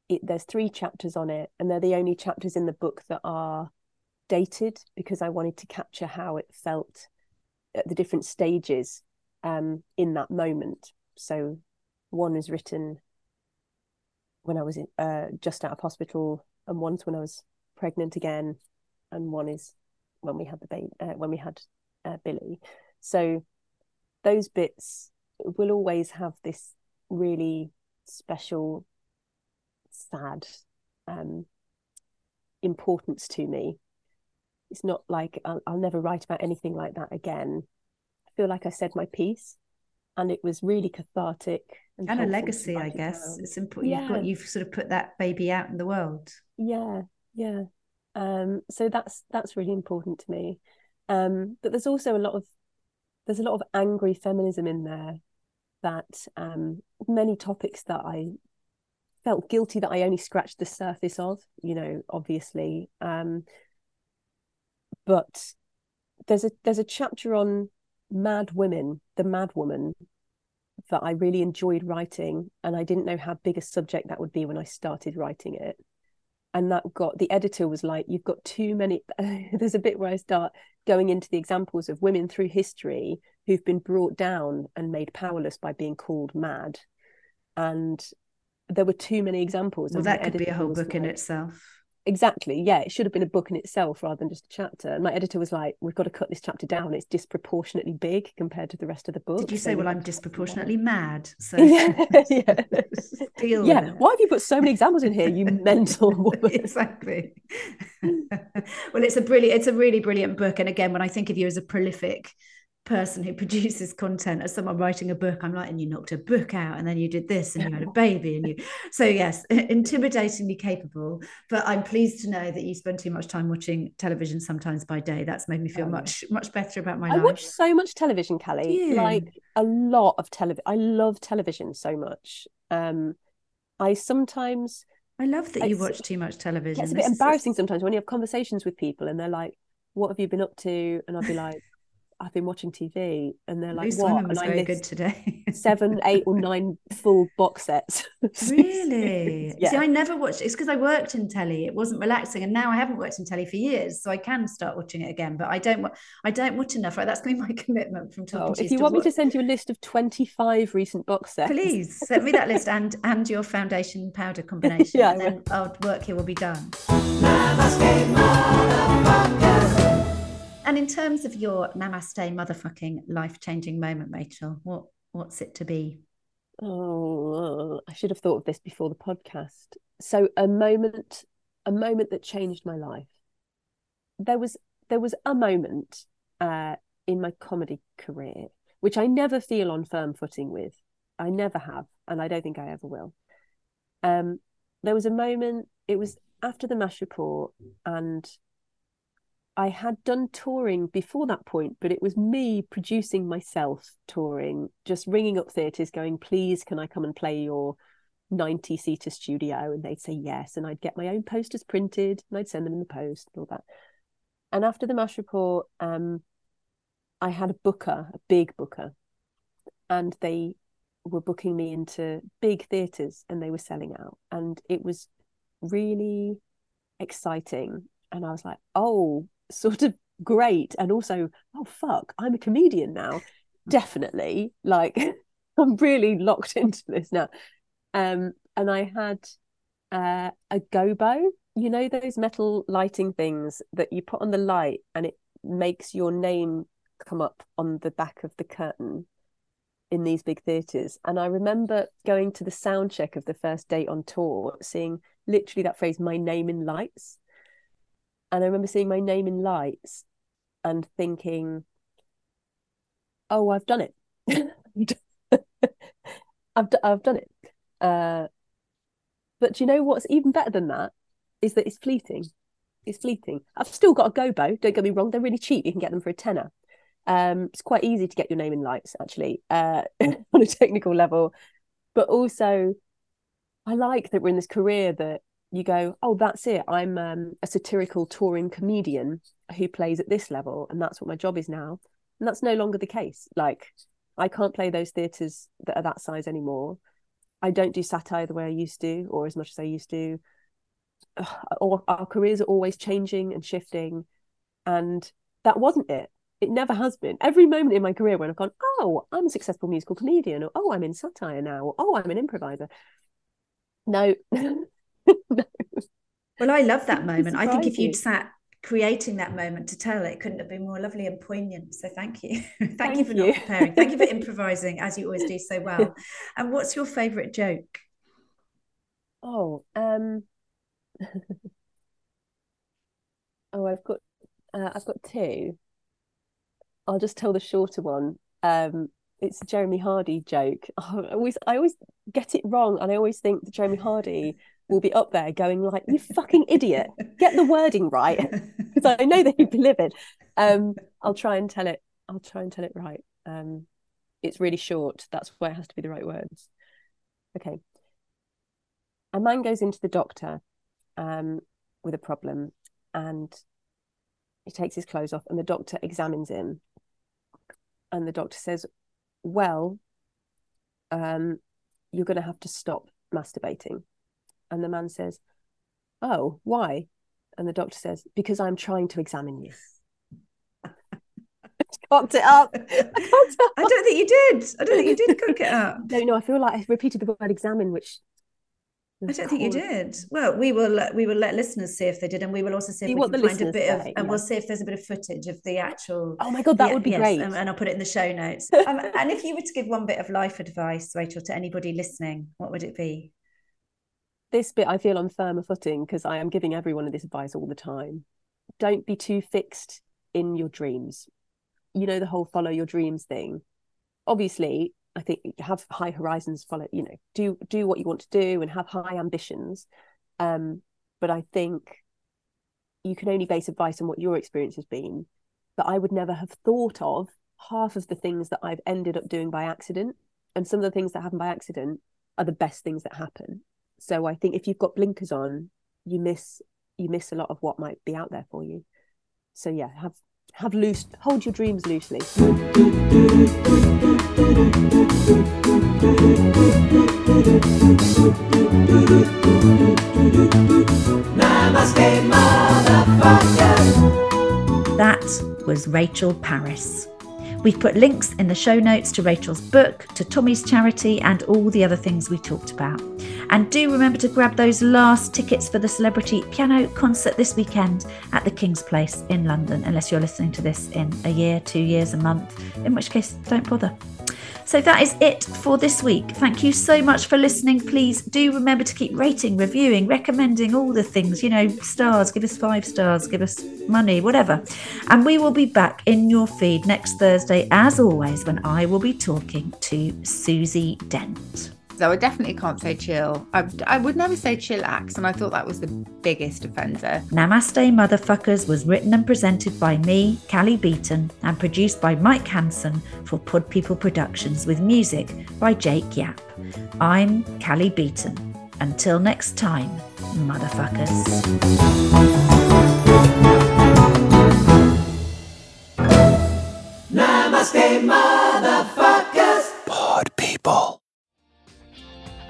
it, there's three chapters on it, and they're the only chapters in the book that are dated because I wanted to capture how it felt at the different stages um, in that moment. So one is written when I was in, uh, just out of hospital, and one's when I was pregnant again, and one is when we had the baby, uh, when we had uh, Billy. So those bits will always have this really special, sad um, importance to me. It's not like I'll, I'll never write about anything like that again. I feel like I said my piece, and it was really cathartic and, And a legacy, I guess. It's important. You've got Yeah. you've sort of put that baby out in the world. Yeah, yeah. Um, so that's that's really important to me. Um, but there's also a lot of there's a lot of angry feminism in there that um many topics that I felt guilty that I only scratched the surface of, you know, obviously. Um, but there's a there's a chapter on mad women, the mad woman, that I really enjoyed writing, and I didn't know how big a subject that would be when I started writing it. And that got the editor was like, "You've got too many." there's a bit where I start going into the examples of women through history who've been brought down and made powerless by being called mad, and there were too many examples. Well, that could be a whole book in itself. Exactly. Yeah, it should have been a book in itself rather than just a chapter. And my editor was like, "We've got to cut this chapter down. It's disproportionately big compared to the rest of the book." Did you say, we well, I'm disproportionately mad? So yeah, yeah. yeah. Why have you put so many examples in here, you mental woman? exactly. well, it's a brilliant, it's a really brilliant book. And again, when I think of you as a prolific person who produces content, as someone writing a book, I'm like, and you knocked a book out, and then you did this, and you had a baby, and you. So yes, intimidatingly capable. But I'm pleased to know that you spend too much time watching television sometimes by day. That's made me feel much much better about my I life. I watch so much television, Cally? Like a lot of television. I love television so much. Um, I sometimes I love that you watch too much television. it's a This bit is- embarrassing sometimes when you have conversations with people and they're like, "What have you been up to?" And I'll be like, I've been watching TV, and they're like, Loose what? Women was and I very good today. seven, eight, or nine full box sets. really? yeah. See, I never watched. It's because I worked in telly. It wasn't relaxing, and now I haven't worked in telly for years, so I can start watching it again. But I don't. I don't watch enough. Right, that's going to be my commitment from talking Oh, to if you is want me to send you a list of 25 recent box sets, Please send me that list and and your foundation powder combination. Yeah, I and then our work here will be done. And in terms of your namaste motherfucking life changing moment, Rachel, what what's it to be? Oh, I should have thought of this before the podcast. So a moment, a moment that changed my life. There was there was a moment uh, in my comedy career which I never feel on firm footing with. I never have, and I don't think I ever will. Um, there was a moment. It was after the Mash report, and I had done touring before that point, but it was me producing myself touring, just ringing up theatres, going, "Please, can I come and play your 90 seater studio?" And they'd say yes, and I'd get my own posters printed, and I'd send them in the post and all that. And after the Mash report, um, I had a booker, a big booker, and they were booking me into big theatres, and they were selling out, and it was really exciting. And I was like, "Oh." Sort of great and also oh fuck i'm a comedian now. Definitely. Like i'm really locked into this now. Um and i had uh, a gobo. You know those metal lighting things that you put on the light and it makes your name come up on the back of the curtain in these big theaters and i remember going to the sound check of the first date on tour seeing literally that phrase my name in lights and I remember seeing my name in lights and thinking, "Oh, I've done it. I've d- I've done it." Uh, but you know what's even better than that is that it's fleeting. It's fleeting. I've still got a gobo. Don't get me wrong; they're really cheap. You can get them for a tenner. Um, it's quite easy to get your name in lights, actually, uh, on a technical level. But also, I like that we're in this career that you go, oh, that's it. I'm um, a satirical touring comedian who plays at this level, and that's what my job is now. And that's no longer the case. Like, I can't play those theatres that are that size anymore. I don't do satire the way I used to, or as much as I used to. Our careers are always changing and shifting, and that wasn't it. It never has been. Every moment in my career when I've gone, oh, I'm a successful musical comedian, or oh, I'm in satire now, or oh, I'm an improviser. No. Well, I love that moment. I think if you'd sat creating that moment to tell, it couldn't have been more lovely and poignant. So thank you. thank, you for you. not preparing. Thank you for improvising as you always do so well. And what's your favourite joke? Oh, um, oh, I've got, uh, I've got two. I'll just tell the shorter one. Um, it's a Jeremy Hardy joke. I always, I always get it wrong, and I always think that Jeremy Hardy will be up there going like, "You fucking idiot! Get the wording right," because I know that he'd be livid. Um, I'll try and tell it. I'll try and tell it right. Um, it's really short. That's why it has to be the right words. Okay. A man goes into the doctor um, with a problem and he takes his clothes off and the doctor examines him. And the doctor says, Well, um, you're going to have to stop masturbating. And the man says, Oh, why? And the doctor says, Because I'm trying to examine you. Cocked it up. I cocked it up. I don't think you did. I don't think you did cook it up. don't know. I feel like I repeated the word examine, which I don't think you did. Well, we will uh, we will let listeners see if they did, and we will also see if we can find a bit of, say, and we'll see if there's a bit of footage of the actual. Oh my god, that the- would be yes, great. and, and I'll put it in the show notes. Um, and if you were to give one bit of life advice, Rachel, to anybody listening, what would it be? This bit I feel on firmer footing because I am giving everyone this advice all the time. Don't be too fixed in your dreams. You know the whole follow your dreams thing. Obviously, I think have high horizons. Follow, you know, do do what you want to do and have high ambitions. Um, but I think you can only base advice on what your experience has been. But I would never have thought of half of the things that I've ended up doing by accident, and some of the things that happen by accident are the best things that happen. So I think if you've got blinkers on, you miss you miss a lot of what might be out there for you. So yeah, have have loose, hold your dreams loosely. Namaste. That was Rachel Parris. We've put links in the show notes to Rachel's book, to Tommy's charity, and all the other things we talked about. And do remember to grab those last tickets for the celebrity piano concert this weekend at the King's Place in London, unless you're listening to this in a year, two years, a month, in which case, don't bother. So that is it for this week. Thank you so much for listening. Please do remember to keep rating, reviewing, recommending all the things, you know, stars, give us five stars, give us money, whatever. And we will be back in your feed next Thursday, as always, when I will be talking to Susie Dent. So I definitely can't say chill. I, I would never say chillax, and I thought that was the biggest offender. Namaste Motherfuckers was written and presented by me, Cally Beaton, and produced by Mike Hanson for Pod People Productions with music by Jake Yapp. I'm Cally Beaton. Until next time, motherfuckers. Namaste, motherfuckers. Pod people.